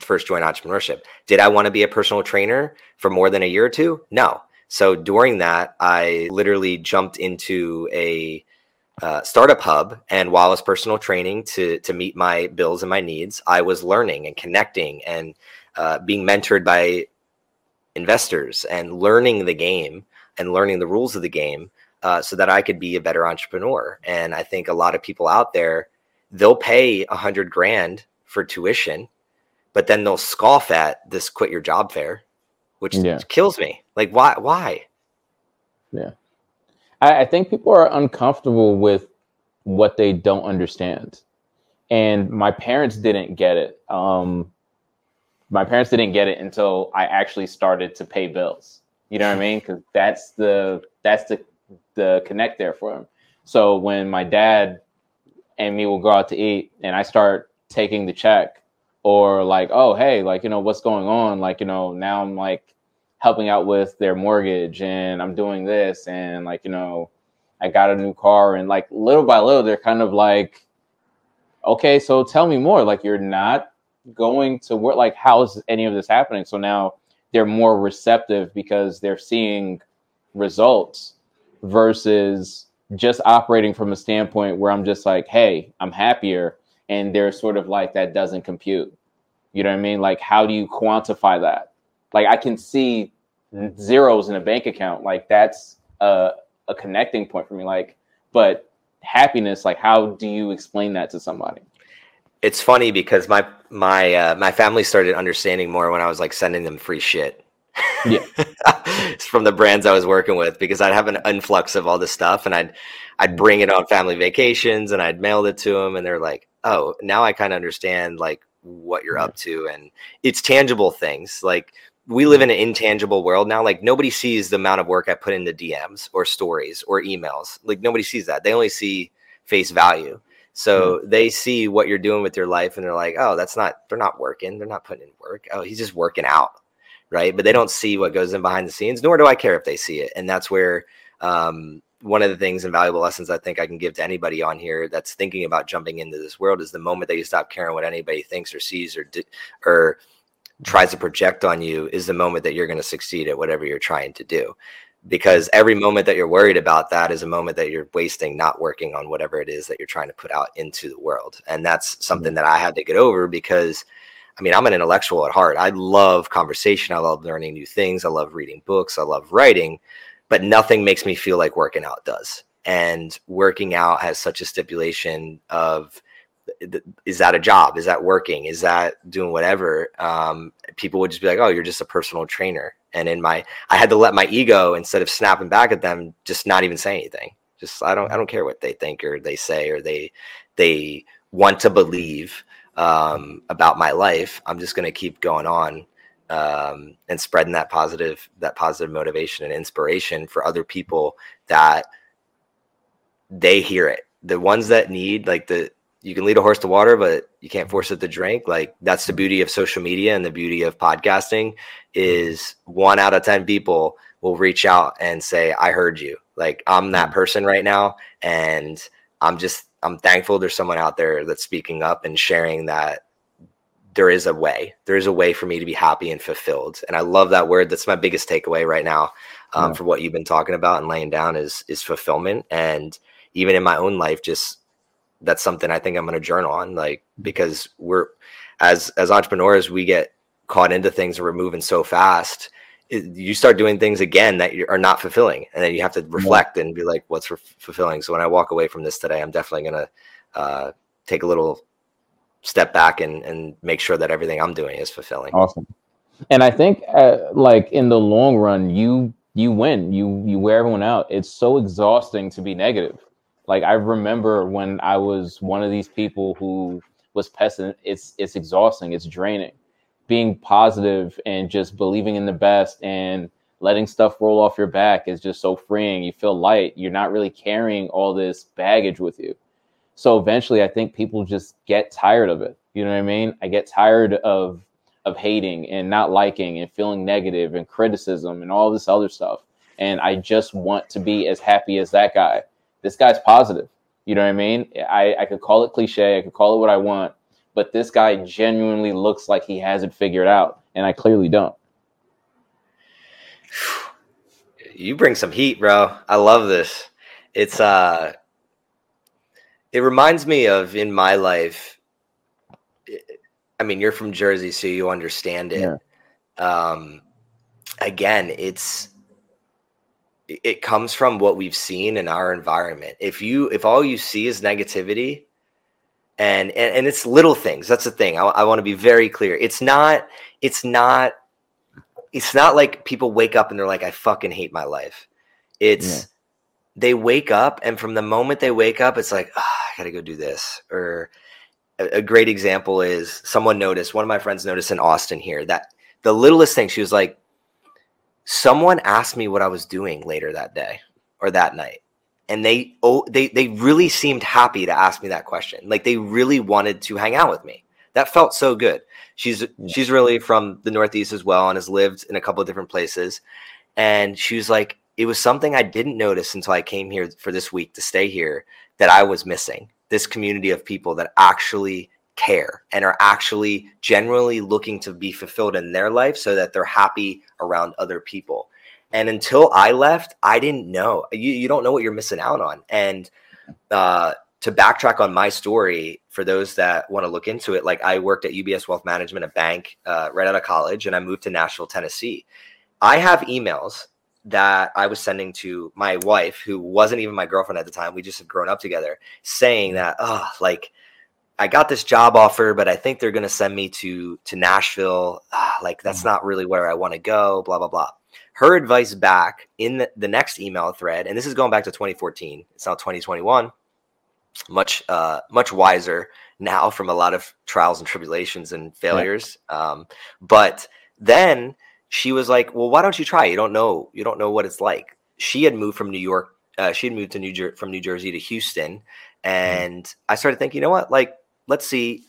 first joined entrepreneurship. Did I want to be a personal trainer for more than a year or two? No. So during that, I literally jumped into a uh, startup hub, and while I was personal training to to meet my bills and my needs, I was learning and connecting and uh, being mentored by investors and learning the game and learning the rules of the game uh, so that I could be a better entrepreneur. And I think a lot of people out there they'll pay a hundred grand for tuition, but then they'll scoff at this quit your job fair, which Yeah. kills me. Like why? Why? Yeah. I, I think people are uncomfortable with what they don't understand. And my parents didn't get it. Um, my parents didn't get it until I actually started to pay bills. You know what I mean? Because that's the that's the the connect there for them. So when my dad and me will go out to eat, and I start taking the check, or like, oh hey, like you know what's going on? Like you know now I'm like helping out with their mortgage, and I'm doing this, and like you know I got a new car, and like little by little they're kind of like, okay, so tell me more. Like you're not going to work. Like how is any of this happening? So now they're more receptive because they're seeing results versus just operating from a standpoint where I'm just like, hey, I'm happier. And they're sort of like, that doesn't compute. You know what I mean? Like, how do you quantify that? Like, I can see zeros in a bank account. Like, that's a, a connecting point for me. Like, but happiness, like, how do you explain that to somebody? It's funny because my my uh, my family started understanding more when I was like sending them free shit. Yeah. It's from the brands I was working with because I'd have an influx of all this stuff and I'd I'd bring it on family vacations and I'd mail it to them and they're like, "Oh, now I kind of understand like what you're up to and it's tangible things. Like we live in an intangible world now. Like nobody sees the amount of work I put into DMs or stories or emails. Like nobody sees that. They only see face value. So they see what you're doing with your life and they're like, oh, that's not, they're not working. They're not putting in work. Oh, he's just working out. Right. But they don't see what goes in behind the scenes, nor do I care if they see it. And that's where um, one of the things and valuable lessons I think I can give to anybody on here that's thinking about jumping into this world is the moment that you stop caring what anybody thinks or sees or, di- or tries to project on you is the moment that you're going to succeed at whatever you're trying to do because every moment that you're worried about that is a moment that you're wasting not working on whatever it is that you're trying to put out into the world. And that's something that i had to get over because i mean i'm an intellectual at heart. I love conversation. I love learning new things. I love reading books. I love writing but nothing makes me feel like working out does. And working out has such a stipulation of is that a job? Is that working? Is that doing whatever? Um, people would just be like oh you're just a personal trainer and in my i had to let my ego instead of snapping back at them just not even say anything. Just i don't i don't care what they think or they say or they they want to believe um, about my life. I'm just going to keep going on um, and spreading that positive that positive motivation and inspiration for other people that they hear it. The ones that need like the you can lead a horse to water but you can't force it to drink like that's the beauty of social media and the beauty of podcasting is one out of 10 people will reach out and say, I heard you. Like I'm that person right now. And I'm just, I'm thankful there's someone out there that's speaking up and sharing that there is a way. There is a way for me to be happy and fulfilled. And I love that word. That's my biggest takeaway right now um, Yeah. for what you've been talking about and laying down is is fulfillment. And even in my own life, just that's something I think I'm going to journal on, like because we're as as entrepreneurs, we get caught into things and we're moving so fast. It, you start doing things again that you are not fulfilling, and then you have to reflect and be like, "What's f- fulfilling?" So when I walk away from this today, I'm definitely going to uh, take a little step back and and make sure that everything I'm doing is fulfilling. Awesome. And I think, uh, like in the long run, you you win. You you wear everyone out. It's so exhausting to be negative. Like I remember when I was one of these people who was pessimist. It's it's exhausting. It's draining. Being positive and just believing in the best and letting stuff roll off your back is just so freeing. You feel light. You're not really carrying all this baggage with you. So eventually, I think people just get tired of it. You know what I mean? I get tired of of hating and not liking and feeling negative and criticism and all this other stuff. And I just want to be as happy as that guy. This guy's positive. You know what I mean? I, I could call it cliche, I could call it what I want, but this guy genuinely looks like he has it figured out. And I clearly don't. You bring some heat, bro. I love this. It's uh it reminds me of in my life. I mean, you're from Jersey, so you understand it. Yeah. Um, again, it's it comes from what we've seen in our environment. If you if all you see is negativity, and and, and it's little things. That's the thing. I, I want to be very clear. It's not. It's not. It's not like people wake up and they're like, "I fucking hate my life." It's Yeah. they wake up, and from the moment they wake up, it's like, "Ah, "I gotta go do this." Or a great example is someone noticed. One of my friends noticed in Austin here that the littlest thing. She was like, "Someone asked me what I was doing later that day or that night." and they oh they they really seemed happy to ask me that question. Like they really wanted to hang out with me. That felt so good. She's she's really from the northeast as well and has lived in a couple of different places. And she was like it was something i didn't notice until i came here for this week to stay here that i was missing. This community of people that actually care and are actually generally looking to be fulfilled in their life so that they're happy around other people and until I left, I didn't know. You, you don't know what you're missing out on. And uh, to backtrack on my story, for those that want to look into it, like I worked at UBS Wealth Management, a bank uh, right out of college, and I moved to Nashville, Tennessee. I have emails that I was sending to my wife, who wasn't even my girlfriend at the time. We just had grown up together, saying that, oh, like, I got this job offer, but I think they're going to send me to to Nashville. Ah, like that's not really where I want to go. Blah blah blah her advice back in the, the next email thread, and this is going back to 2014. It's now 2021. Much uh, much wiser now from a lot of trials and tribulations and failures. Um, but then she was like, "Well, why don't you try? You don't know. You don't know what it's like." She had moved from New York. Uh, she had moved to New Jer- from New Jersey to Houston, and I started thinking, you know what? Like, let's see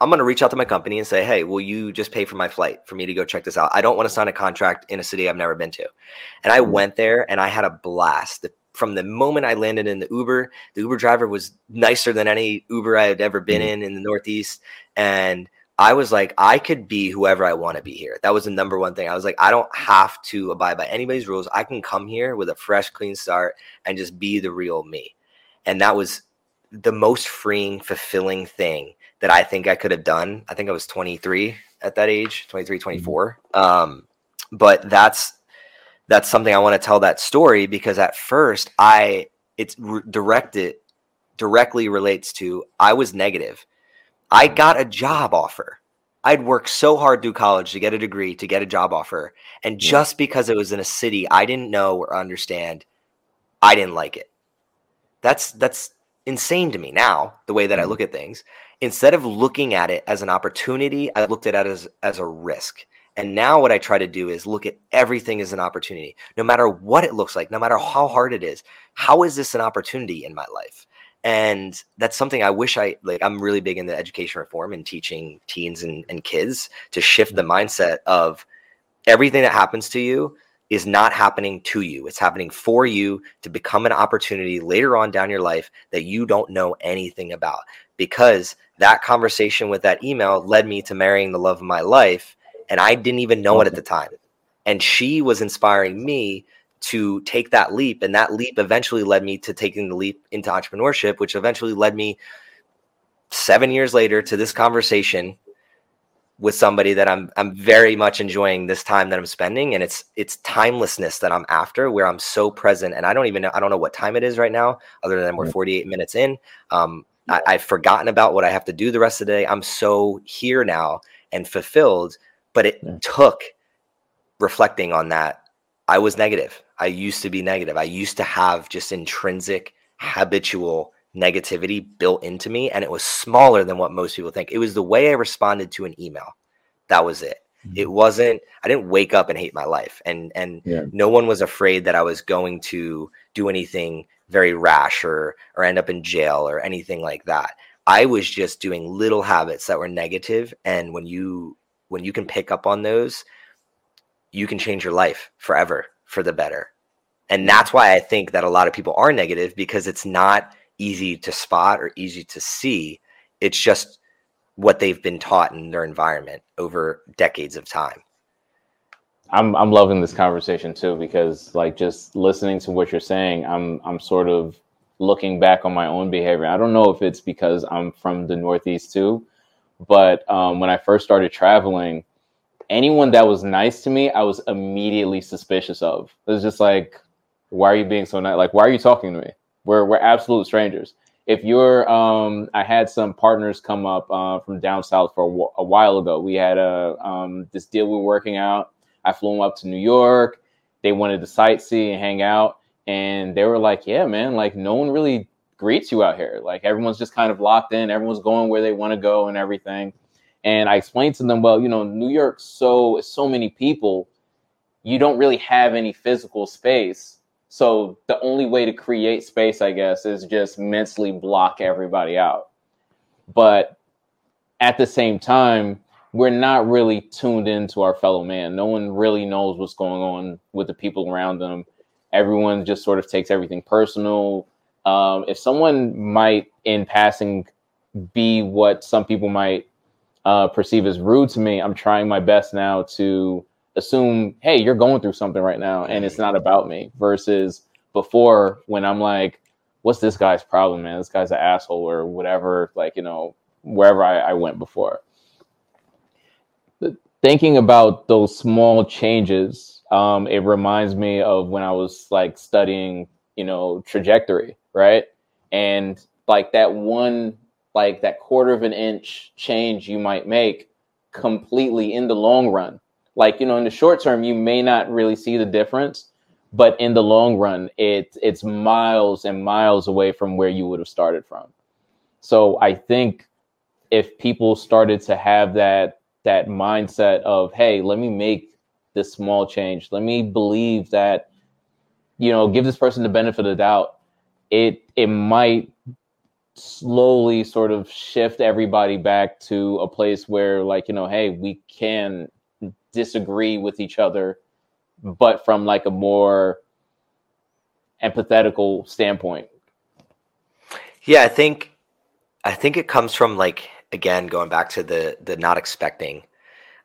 I'm going to reach out to my company and say, hey, will you just pay for my flight for me to go check this out? I don't want to sign a contract in a city I've never been to. And I mm-hmm. went there and I had a blast. From the moment I landed in the Uber, the Uber driver was nicer than any Uber I had ever been mm-hmm. in in the Northeast. And I was like, I could be whoever I want to be here. That was the number one thing. I was like, I don't have to abide by anybody's rules. I can come here with a fresh, clean start and just be the real me. And that was the most freeing, fulfilling thing that I think I could have done. I think I was 23 at that age, 23, 24. Um, but that's that's something I want to tell that story because at first I it's re- directed directly relates to I was negative. I got a job offer. I'd worked so hard through college to get a degree, to get a job offer, and just because it was in a city I didn't know or understand, I didn't like it. That's that's insane to me now, the way that I Mhm. look at things. Instead of looking at it as an opportunity, I looked at it as as a risk. And now what I try to do is look at everything as an opportunity, no matter what it looks like, no matter how hard it is. How is this an opportunity in my life? And that's something I wish I like. I'm really big into education reform and teaching teens and, and kids to shift the mindset of everything that happens to you is not happening to you. It's happening for you to become an opportunity later on down your life that you don't know anything about. Because that conversation with that email led me to marrying the love of my life. And I didn't even know it at mm-hmm. the time. And she was inspiring me to take that leap. And that leap eventually led me to taking the leap into entrepreneurship, which eventually led me seven years later to this conversation with somebody that I'm I'm very much enjoying this time that I'm spending and it's it's timelessness that I'm after where I'm so present and I don't even know I don't know what time it is right now other than we're 48 minutes in. Um I, I've forgotten about what I have to do the rest of the day. I'm so here now and fulfilled but it Yeah. took reflecting on that. I was negative. I used to be negative. I used to have just intrinsic habitual negativity built into me and it was smaller than what most people think. It was the way I responded to an email. That was it. It mm-hmm. wasn't I didn't wake up and hate my life and and Yeah. no one was afraid that I was going to do anything very rash or or end up in jail or anything like that. I was just doing little habits that were negative and when you when you can pick up on those you can change your life forever for the better. And that's why I think that a lot of people are negative because it's not easy to spot or easy to see. It's just what they've been taught in their environment over decades of time. I'm I'm loving this conversation too because like just listening to what you're saying, I'm I'm sort of looking back on my own behavior. I don't know if it's because I'm from the Northeast too, but um, when I first started traveling, anyone that was nice to me, I was immediately suspicious of. It was just like, why are you being so nice? Like, why are you talking to me? We're we're absolute strangers. If you're, um, I had some partners come up uh, from down south for a, while ago. We had a um, this deal we were working out. I flew them up to New York. They wanted to sightsee and hang out, and they were like, "Yeah, man, like no one really greets you out here. Like everyone's just kind of locked in. Everyone's going where they want to go and everything." And I explained to them, well, you know, New York so so many people, you don't really have any physical space. So the only way to create space, I guess, is just mentally block everybody out. But at the same time, we're not really tuned into our fellow man. No one really knows what's going on with the people around them. Everyone just sort of takes everything personal. Um, if someone might, in passing, be what some people might uh, perceive as rude to me, I'm trying my best now to assume, hey, you're going through something right now, and it's not about me. Versus before, when I'm like, what's this guy's problem, man? This guy's an asshole or whatever. Like you know, wherever I, I went before. Thinking about those small changes, um, it reminds me of when I was like studying, you know, trajectory, right? And like that one like that quarter of an inch change you might make completely in the long run. Like, you know, in the short term, you may not really see the difference, but in the long run, it, it's miles and miles away from where you would have started from. So I think if people started to have that that mindset of, hey, let me make this small change, let me believe that, you know, give this person the benefit of the doubt, it it might slowly sort of shift everybody back to a place where like you know hey we can disagree with each other mm. but from like a more empathetical standpoint yeah i think i think it comes from like again going back to the the not expecting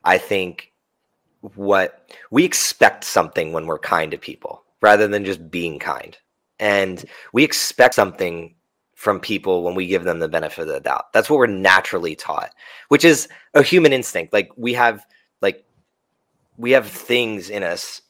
i think what we expect something when we're kind to people rather than just being kind and we expect something from people when we give them the benefit of the doubt. That's what we're naturally taught, which is a human instinct. Like we have like we have things in us,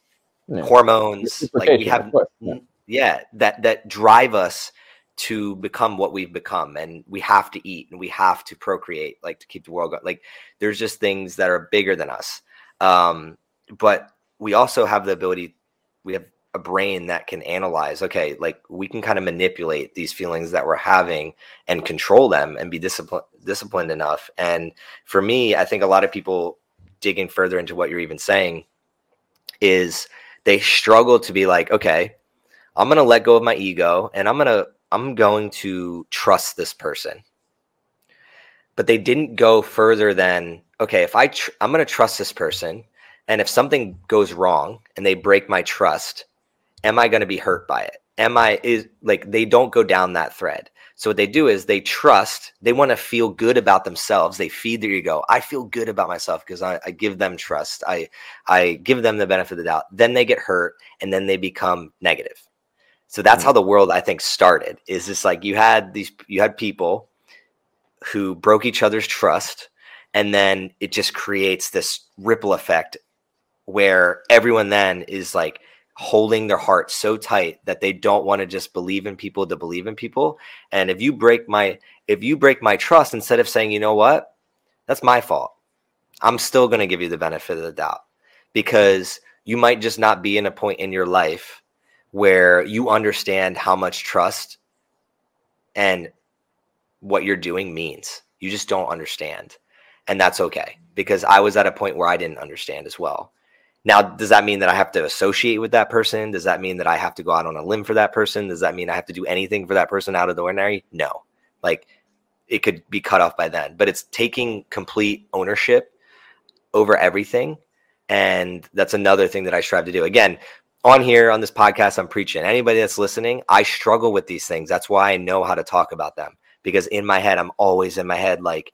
yeah. hormones, like we have yeah. yeah, that that drive us to become what we've become and we have to eat and we have to procreate like to keep the world going. Like there's just things that are bigger than us. Um but we also have the ability we have a brain that can analyze okay like we can kind of manipulate these feelings that we're having and control them and be disciplined disciplined enough and for me i think a lot of people digging further into what you're even saying is they struggle to be like okay i'm going to let go of my ego and i'm going to i'm going to trust this person but they didn't go further than okay if i tr- i'm going to trust this person and if something goes wrong and they break my trust am I going to be hurt by it? Am I is like they don't go down that thread. So what they do is they trust, they want to feel good about themselves. They feed their ego. I feel good about myself because I, I, give them trust. I I give them the benefit of the doubt. Then they get hurt and then they become negative. So that's mm-hmm. how the world I think started. Is this like you had these you had people who broke each other's trust and then it just creates this ripple effect where everyone then is like holding their heart so tight that they don't want to just believe in people to believe in people. And if you break my if you break my trust instead of saying you know what? That's my fault. I'm still going to give you the benefit of the doubt. Because you might just not be in a point in your life where you understand how much trust and what you're doing means. You just don't understand. And that's okay because i was at a point where i didn't understand as well now, does that mean that I have to associate with that person? Does that mean that I have to go out on a limb for that person? Does that mean I have to do anything for that person out of the ordinary? No. Like it could be cut off by then, but it's taking complete ownership over everything. And that's another thing that I strive to do. Again, on here on this podcast, I'm preaching. Anybody that's listening, I struggle with these things. That's why I know how to talk about them because in my head, I'm always in my head like,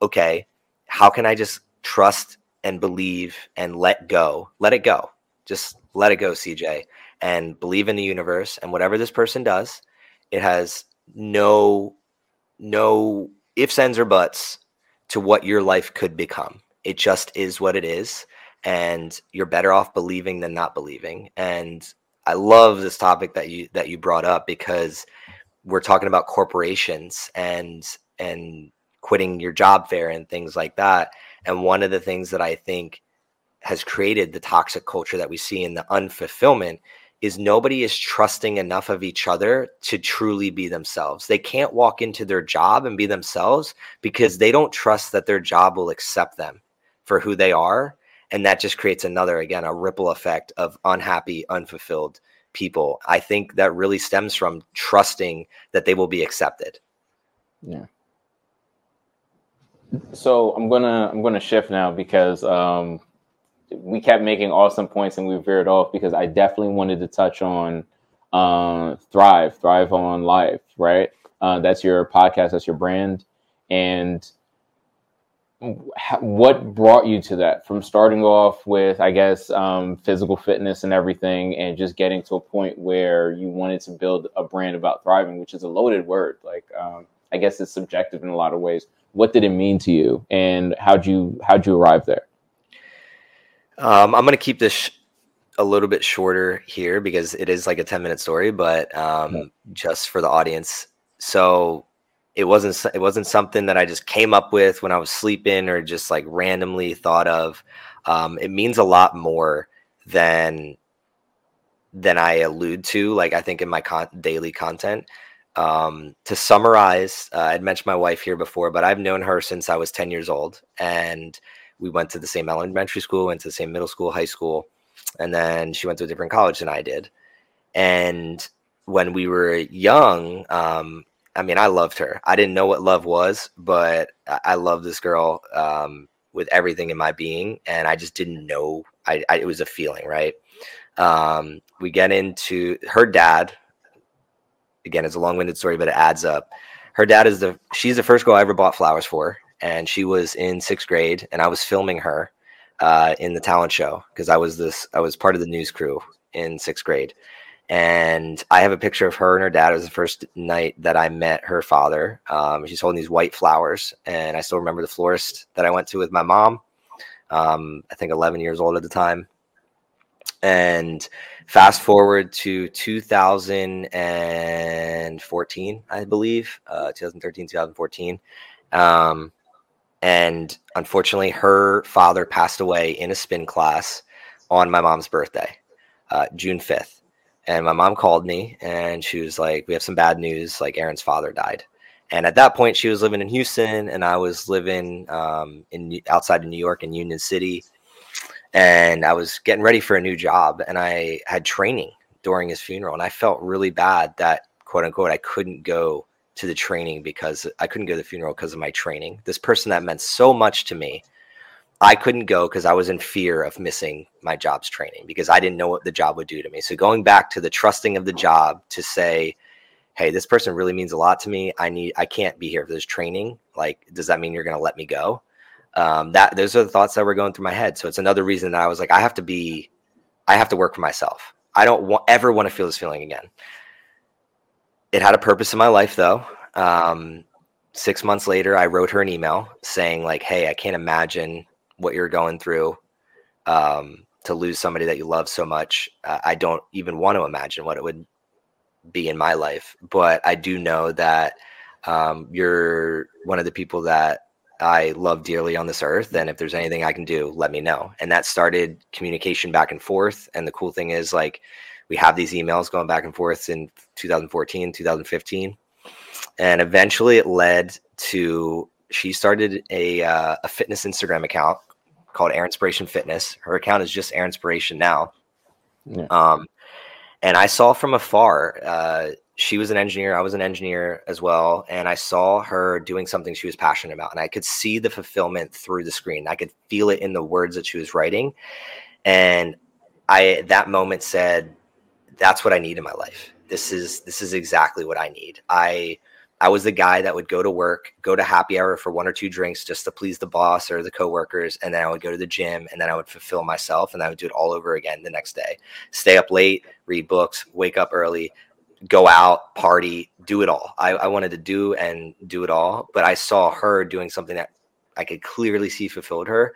okay, how can I just trust and believe and let go. Let it go. Just let it go, CJ, and believe in the universe. And whatever this person does, It has no no ifs, ands, or buts to what your life could become. It just is what it is. And you're better off believing than not believing. And I love this topic that you that you brought up because we're talking about corporations and and quitting your job fair and things like that. And one of the things that I think has created the toxic culture that we see in the unfulfillment is nobody is trusting enough of each other to truly be themselves. They can't walk into their job and be themselves because they don't trust that their job will accept them for who they are. And that just creates another, again, a ripple effect of unhappy, unfulfilled people. I think that really stems from trusting that they will be accepted. Yeah. So I'm gonna I'm gonna shift now because um, we kept making awesome points and we veered off because I definitely wanted to touch on uh, Thrive, Thrive on Life, right? Uh, that's your podcast, that's your brand, and what brought you to that? From starting off with i guess um, physical fitness and everything and just getting to a point where you wanted to build a brand about thriving which is a loaded word. Like um, i guess it's subjective in a lot of ways what did it mean to you and how'd you how'd you arrive there um, i'm going to keep this a little bit shorter here because it is like a 10 minute story but um, just for the audience so it wasn't it wasn't something that I just came up with when I was sleeping or just like randomly thought of. Um, it means a lot more than than I allude to. Like I think in my con- daily content. Um, to summarize, uh, I'd mentioned my wife here before, but I've known her since I was ten years old, and we went to the same elementary school, went to the same middle school, high school, and then she went to a different college than I did. And when we were young, um, I mean, I loved her. I didn't know what love was, but I love this girl um, with everything in my being, and I just didn't know. I, I it was a feeling, right? Um, we get into her dad. Again, it's a long-winded story, but it adds up. Her dad is the she's the first girl I ever bought flowers for, and she was in sixth grade, and I was filming her uh, in the talent show because I was this I was part of the news crew in sixth grade and I have a picture of her and her dad. It was the first night that I met her father. Um, she's holding these white flowers, and I still remember the florist that I went to with my mom. Um, I think 11 years old at the time. And fast forward to 2014, I believe, uh, 2013, 2014. Um, and unfortunately, her father passed away in a spin class on my mom's birthday, uh, June 5th and my mom called me and she was like, We have some bad news. Like, Aaron's father died. And at that point, she was living in Houston and I was living um, in outside of New York in Union City. And I was getting ready for a new job and I had training during his funeral. And I felt really bad that, quote unquote, I couldn't go to the training because I couldn't go to the funeral because of my training. This person that meant so much to me I couldn't go because I was in fear of missing my job's training because I didn't know what the job would do to me. So going back to the trusting of the job to say, hey, this person really means a lot to me. I need I can't be here for this training. Like, does that mean you're gonna let me go? Um, that those are the thoughts that were going through my head. So it's another reason that I was like, I have to be, I have to work for myself. I don't want, ever want to feel this feeling again. It had a purpose in my life though. Um, six months later, I wrote her an email saying like, Hey, I can't imagine what you're going through um, to lose somebody that you love so much. Uh, I don't even want to imagine what it would be in my life, but I do know that um, you're one of the people that I love dearly on this earth. And if there's anything I can do, let me know. And that started communication back and forth. And the cool thing is, like, we have these emails going back and forth in 2014, 2015. And eventually it led to she started a, uh, a fitness Instagram account called Air Inspiration Fitness. Her account is just Air Inspiration now. Yeah. Um, and I saw from afar, uh, she was an engineer. I was an engineer as well. And I saw her doing something she was passionate about. And I could see the fulfillment through the screen. I could feel it in the words that she was writing. And I, that moment said, that's what I need in my life. This is, this is exactly what I need. I, I was the guy that would go to work, go to happy hour for one or two drinks just to please the boss or the coworkers, and then I would go to the gym and then I would fulfill myself and I would do it all over again the next day. Stay up late, read books, wake up early, go out, party, do it all. I, I wanted to do and do it all, but I saw her doing something that I could clearly see fulfilled her.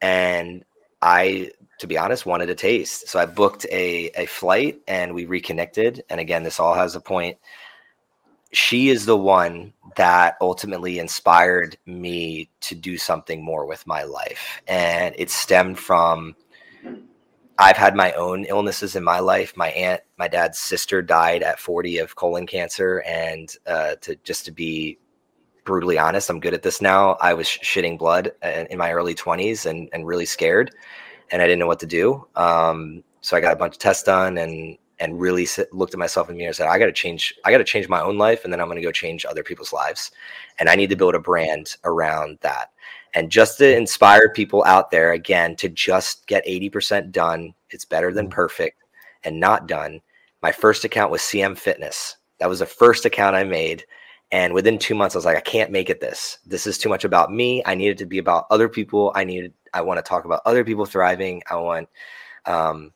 And I, to be honest, wanted a taste. So I booked a, a flight and we reconnected. And again, this all has a point. She is the one that ultimately inspired me to do something more with my life. And it stemmed from I've had my own illnesses in my life. My aunt, my dad's sister died at 40 of colon cancer. And uh, to just to be brutally honest, I'm good at this now. I was shitting blood in, in my early 20s and, and really scared, and I didn't know what to do. Um, so I got a bunch of tests done and and really sit, looked at myself in the mirror and said, I got to change. I got to change my own life, and then I'm going to go change other people's lives. And I need to build a brand around that and just to inspire people out there again to just get 80% done it's better than mm-hmm. perfect and not done. My first account was cm fitness. That was the first account i made and within two months i was like i can't make it this. This is too much about me. I needed to be about other people. I needed i want to talk about other people thriving. I want um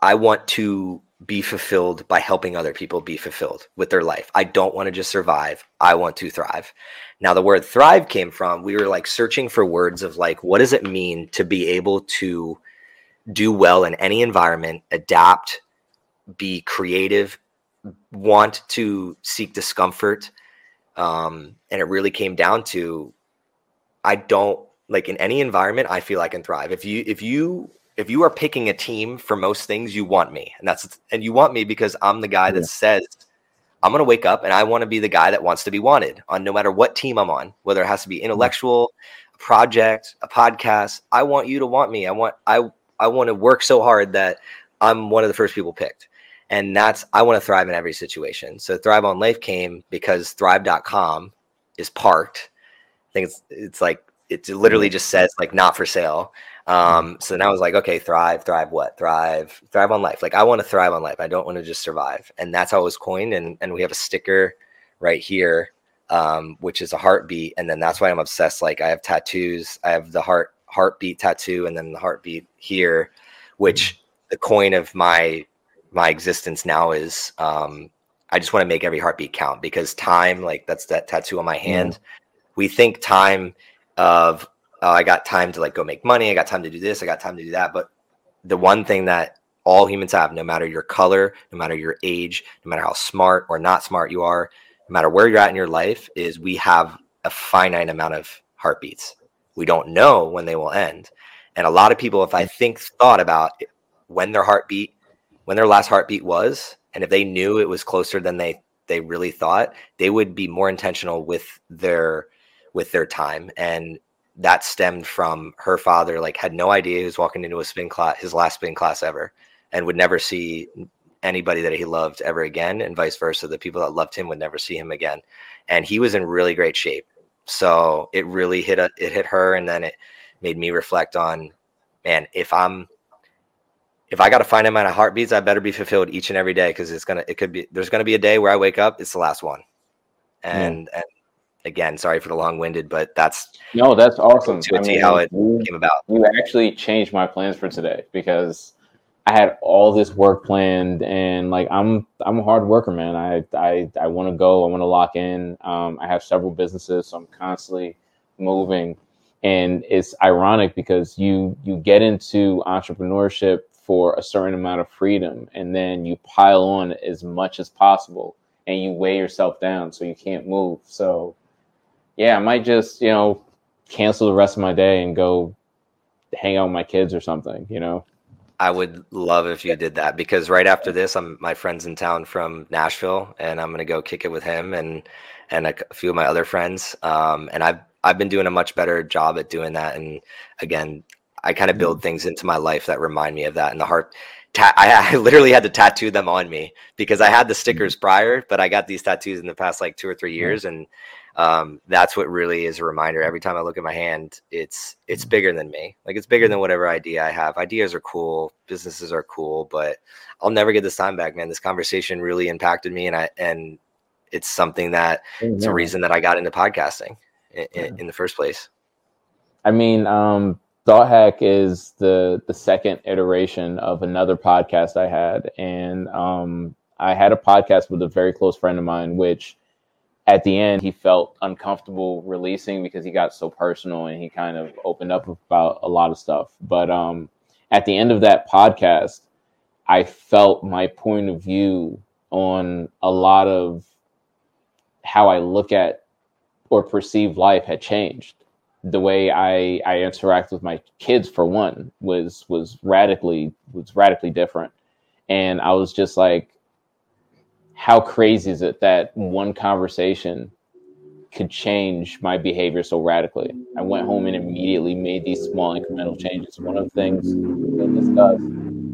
i want to be fulfilled by helping other people be fulfilled with their life. I don't want to just survive. I want to thrive. Now, the word thrive came from we were like searching for words of like, what does it mean to be able to do well in any environment, adapt, be creative, want to seek discomfort. Um, and it really came down to I don't like in any environment, I feel I can thrive. If you, if you, if you are picking a team for most things, you want me, and that's and you want me because I'm the guy that yeah. says I'm gonna wake up and I want to be the guy that wants to be wanted on no matter what team I'm on, whether it has to be intellectual, a project, a podcast. I want you to want me. I want I I want to work so hard that I'm one of the first people picked. And that's I want to thrive in every situation. So Thrive on Life came because thrive.com is parked. I think it's it's like it literally just says like not for sale um, so now I was like, okay, thrive, thrive what? Thrive, thrive on life. Like I want to thrive on life. I don't want to just survive. And that's how it was coined. And and we have a sticker right here, um, which is a heartbeat. And then that's why I'm obsessed. Like I have tattoos. I have the heart heartbeat tattoo and then the heartbeat here, which the coin of my my existence now is um I just want to make every heartbeat count because time, like that's that tattoo on my hand. We think time of uh, I got time to like go make money. I got time to do this. I got time to do that. But the one thing that all humans have, no matter your color, no matter your age, no matter how smart or not smart you are, no matter where you're at in your life, is we have a finite amount of heartbeats. We don't know when they will end. And a lot of people, if I think thought about when their heartbeat, when their last heartbeat was, and if they knew it was closer than they they really thought, they would be more intentional with their with their time. And that stemmed from her father like had no idea he was walking into a spin class his last spin class ever and would never see anybody that he loved ever again and vice versa the people that loved him would never see him again and he was in really great shape. So it really hit a, it hit her and then it made me reflect on man if i'm if i got to find him a heartbeats i better be fulfilled each and every day because it's gonna it could be there's gonna be a day where i wake up it's the last one. And and again, sorry for the long winded, but that's no, that's awesome. To I see how it you, came about. You actually changed my plans for today because I had all this work planned, and like I'm I'm a hard worker, man. I I I want to go. I want to lock in. Um, I have several businesses, so I'm constantly moving, and it's ironic because you you get into entrepreneurship for a certain amount of freedom, and then you pile on as much as possible, and you weigh yourself down so you can't move. So yeah, I might just, you know, cancel the rest of my day and go hang out with my kids or something, you know. I would love if you did that because right after this, I'm my friend's in town from Nashville, and I'm gonna go kick it with him and and a, few of my other friends. Um, and I've I've been doing a much better job at doing that. And again, I kind of build mm-hmm. things into my life that remind me of that. And the heart, ta- I, I, literally had to tattoo them on me because I had the stickers mm-hmm. prior, but I got these tattoos in the past like two or three years, and um, that's what really is a reminder. Every time I look at my hand, it's it's mm-hmm. bigger than me. Like it's bigger than whatever idea I have. Ideas are cool, businesses are cool, but I'll never get this time back, man. This conversation really impacted me, and I and it's something that it's a reason that I got into podcasting in, yeah. in the first place. I mean, um, Thought Hack is the the second iteration of another podcast I had, and um, I had a podcast with a very close friend of mine, which at the end he felt uncomfortable releasing because he got so personal and he kind of opened up about a lot of stuff. But um, at the end of that podcast, I felt my point of view on a lot of how I look at or perceive life had changed. The way I, I interact with my kids, for one, was was radically was radically different, and I was just like, how crazy is it that one conversation could change my behavior so radically? I went home and immediately made these small incremental changes. One of the things we discussed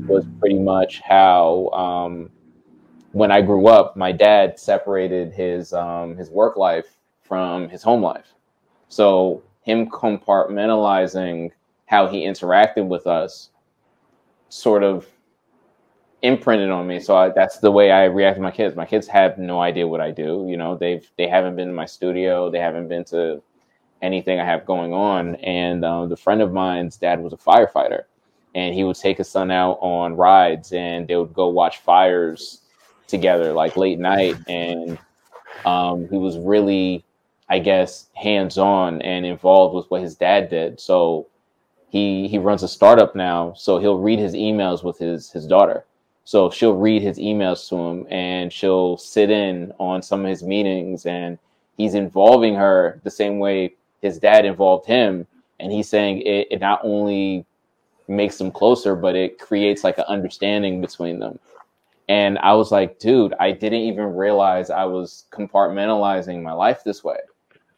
was pretty much how um, when I grew up, my dad separated his um, his work life from his home life. So him compartmentalizing how he interacted with us sort of imprinted on me. So I, that's the way I react to my kids. My kids have no idea what I do. You know, they've they haven't been in my studio. They haven't been to anything I have going on. And um, the friend of mine's dad was a firefighter, and he would take his son out on rides, and they would go watch fires together, like late night. And um, he was really, I guess, hands on and involved with what his dad did. So he he runs a startup now. So he'll read his emails with his his daughter so she'll read his emails to him and she'll sit in on some of his meetings and he's involving her the same way his dad involved him. And he's saying it, it not only makes them closer, but it creates like an understanding between them. And I was like, dude, I didn't even realize I was compartmentalizing my life this way,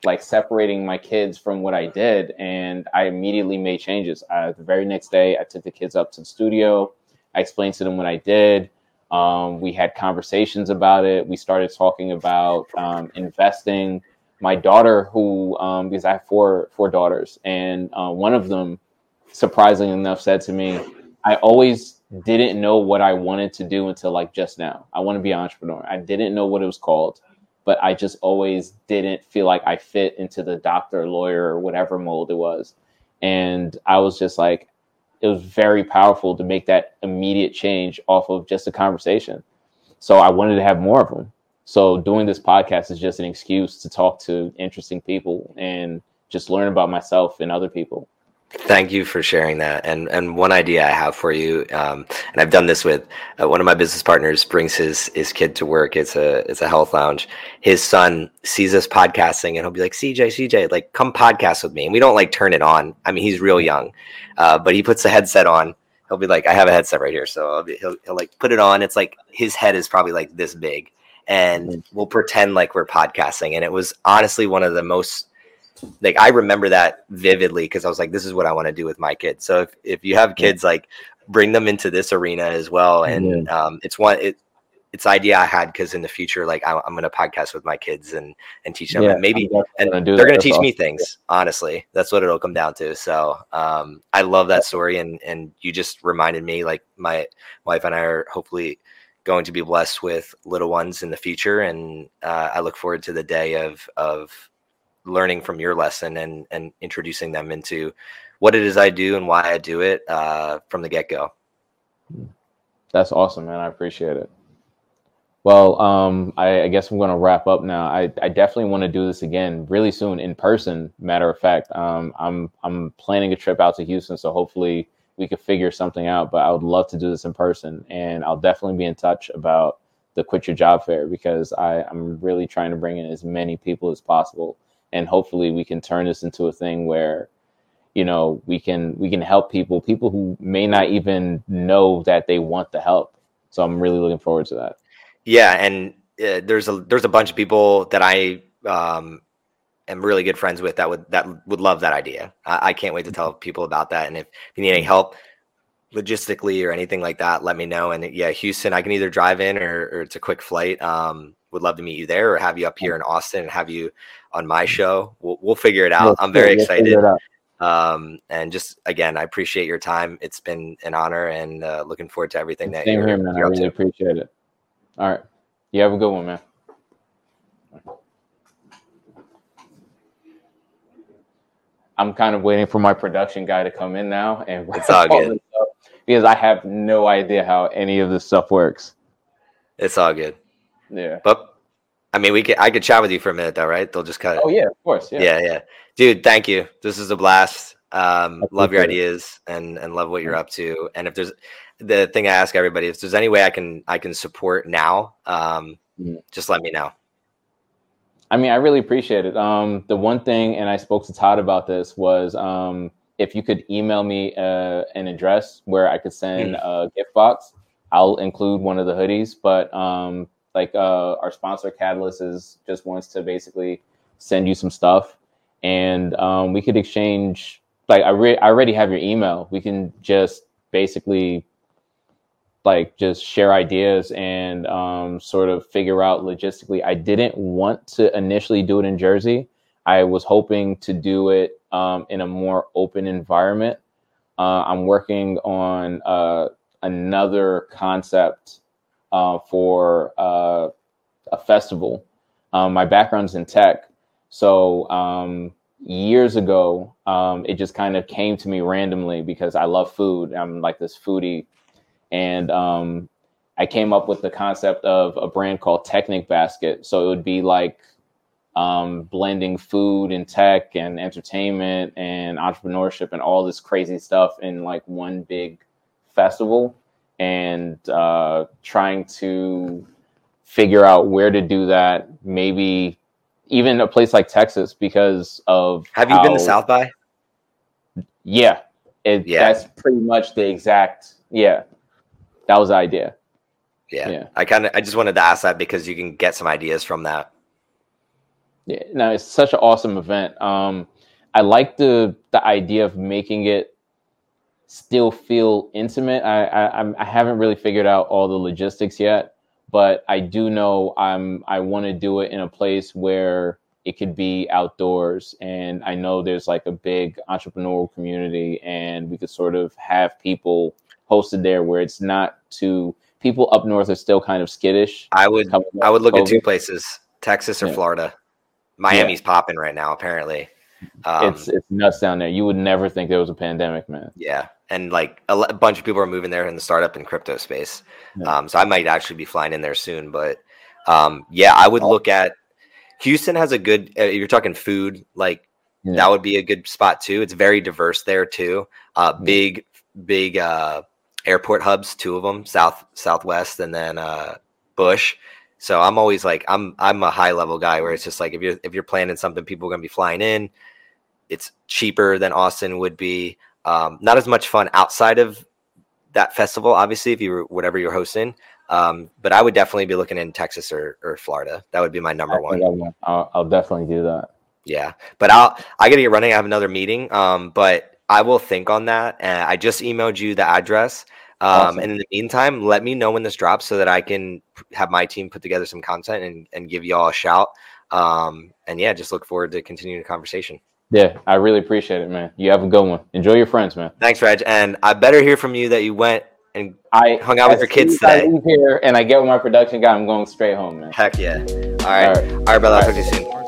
like separating my kids from what I did. And I immediately made changes. Uh, the very next day, I took the kids up to the studio. I explained to them what I did. Um, we had conversations about it. We started talking about um, investing. My daughter, who um, because I have four four daughters, and uh, one of them, surprisingly enough, said to me, "I always didn't know what I wanted to do until like just now. I want to be an entrepreneur. I didn't know what it was called, but I just always didn't feel like I fit into the doctor, lawyer, or whatever mold it was." And I was just like, it was very powerful to make that immediate change off of just a conversation. So I wanted to have more of them. So doing this podcast is just an excuse to talk to interesting people and just learn about myself and other people. Thank you for sharing that. And and one idea I have for you, um, and I've done this with uh, one of my business partners. Brings his his kid to work. It's a it's a health lounge. His son sees us podcasting, and he'll be like, "CJ, CJ, like come podcast with me." And we don't like turn it on. I mean, he's real young, uh, but he puts the headset on. He'll be like, "I have a headset right here," so be, he'll he'll like put it on. It's like his head is probably like this big, and mm-hmm. we'll pretend like we're podcasting. And it was honestly one of the most like I remember that vividly because I was like, this is what I want to do with my kids. So if, if you have kids, like bring them into this arena as well. And um, it's one it it's idea I had because in the future, like I, am going to podcast with my kids and and teach them, yeah, and maybe and they're going to teach awesome. me things. Honestly, that's what it'll come down to. So um, I love that story, and and you just reminded me, like my wife and I are hopefully going to be blessed with little ones in the future, and uh, I look forward to the day of of learning from your lesson and and introducing them into what it is I do and why I do it uh, from the get go. That's awesome, man. I appreciate it. Well, um, I, I, guess I'm going to wrap up now. I, I definitely want to do this again really soon in person. Matter of fact, um, I'm I'm planning a trip out to Houston, so hopefully we could figure something out. But I would love to do this in person, and I'll definitely be in touch about the Quit Your Job Fair because I, I'm really trying to bring in as many people as possible and hopefully we can turn this into a thing where you know we can we can help people people who may not even know that they want the help. So i'm really looking forward to that. Yeah and uh, there's a there's a bunch of people that i um am really good friends with that would that would love that idea. I, I can't wait to tell people about that and if you need any help logistically or anything like that let me know. And yeah houston i can either drive in or, or it's a quick flight. Um would love to meet you there or have you up here in austin and have you on my show. We'll, we'll figure it out. I'm very excited. Um, and just again, I appreciate your time. It's been an honor and uh, looking forward to everything that Same you're, here, man. You're I really appreciate it. All right. You have a good one, man. I'm kind of waiting for my production guy to come in now and it's all good because I have no idea how any of this stuff works. It's all good. Yeah. But I mean, we could I could chat with you for a minute though, right? They'll just cut it. Oh yeah, of course. Yeah. yeah, yeah. Dude, thank you. This is a blast. Um, love your ideas and and love what you're up to. And if there's the thing I ask everybody, if there's any way I can I can support now, um, Mhm. just let me know. I mean, I really appreciate it. Um, the one thing, and I spoke to Todd about this, was um, if you could email me uh, an address where I could send a gift box, I'll include one of the hoodies. But um, like uh, our sponsor, Catalyst, is just wants to basically send you some stuff, and um, we could exchange. Like I, re- I already have your email. We can just basically like just share ideas and um, sort of figure out logistically. I didn't want to initially do it in Jersey. I was hoping to do it um, in a more open environment. Uh, I'm working on uh, another concept uh, for uh, a festival. Um, my background's in tech, so um, years ago, um, it just kind of came to me randomly because I love food. I'm like this foodie and um, I came up with the concept of a brand called Technic Basket. So it would be like um, blending food and tech and entertainment and entrepreneurship and all this crazy stuff in like one big festival, and uh, trying to figure out where to do that. Maybe even a place like Texas because of Have you been to South by? Yeah, it, Yeah. that's pretty much the exact. Yeah, that was the idea. Yeah. Yeah. I kind of I just wanted to ask that because you can get some ideas from that. Yeah, no, it's such an awesome event. Um, I like the the idea of making it still feel intimate. I, I I'm- haven't really figured out all the logistics yet, but I do know I'm I want to do it in a place where it could be outdoors, and I know there's like a big entrepreneurial community, and we could sort of have people hosted there where it's not too. People up north are still kind of skittish. I would I would look at two places, Texas or Yeah. Florida. Miami's popping right now, apparently. Um, it's it's nuts down there. You would never think there was a pandemic, man. Yeah, and like a bunch of people are moving there in the startup and crypto space. Yeah. Um, so I might actually be flying in there soon. But um, yeah, I would look at Houston has a good. Uh, you're talking food, like Yeah. that would be a good spot too. It's very diverse there too. Uh, Yeah. big, big uh, airport hubs, two of them, south, southwest, and then uh, Bush. So I'm always like I'm I'm a high level guy where it's just like if you're if you're planning something, people are gonna be flying in. It's cheaper than Austin would be. Um, not as much fun outside of that festival, obviously, if you were whatever you're hosting. Um, but I would definitely be looking in Texas or, or Florida. That would be my number one. I'll, I'll definitely do that. Yeah, but I'll I gotta get running. I have another meeting. Um, but I will think on that. And I just emailed you the address. Um, Awesome. and in the meantime, let me know when this drops so that I can have my team put together some content and, and give you all a shout. Um, and yeah, just look forward to continuing the conversation. Yeah, I really appreciate it, man. You have a good one. Enjoy your friends, man. Thanks, Reg. And I better hear from you that you went and I Hung out with your kids as I today. leave here and I get with my production guy. I'm going straight home, man. heck yeah. All right. All All right. right, brother. I'll talk to you soon.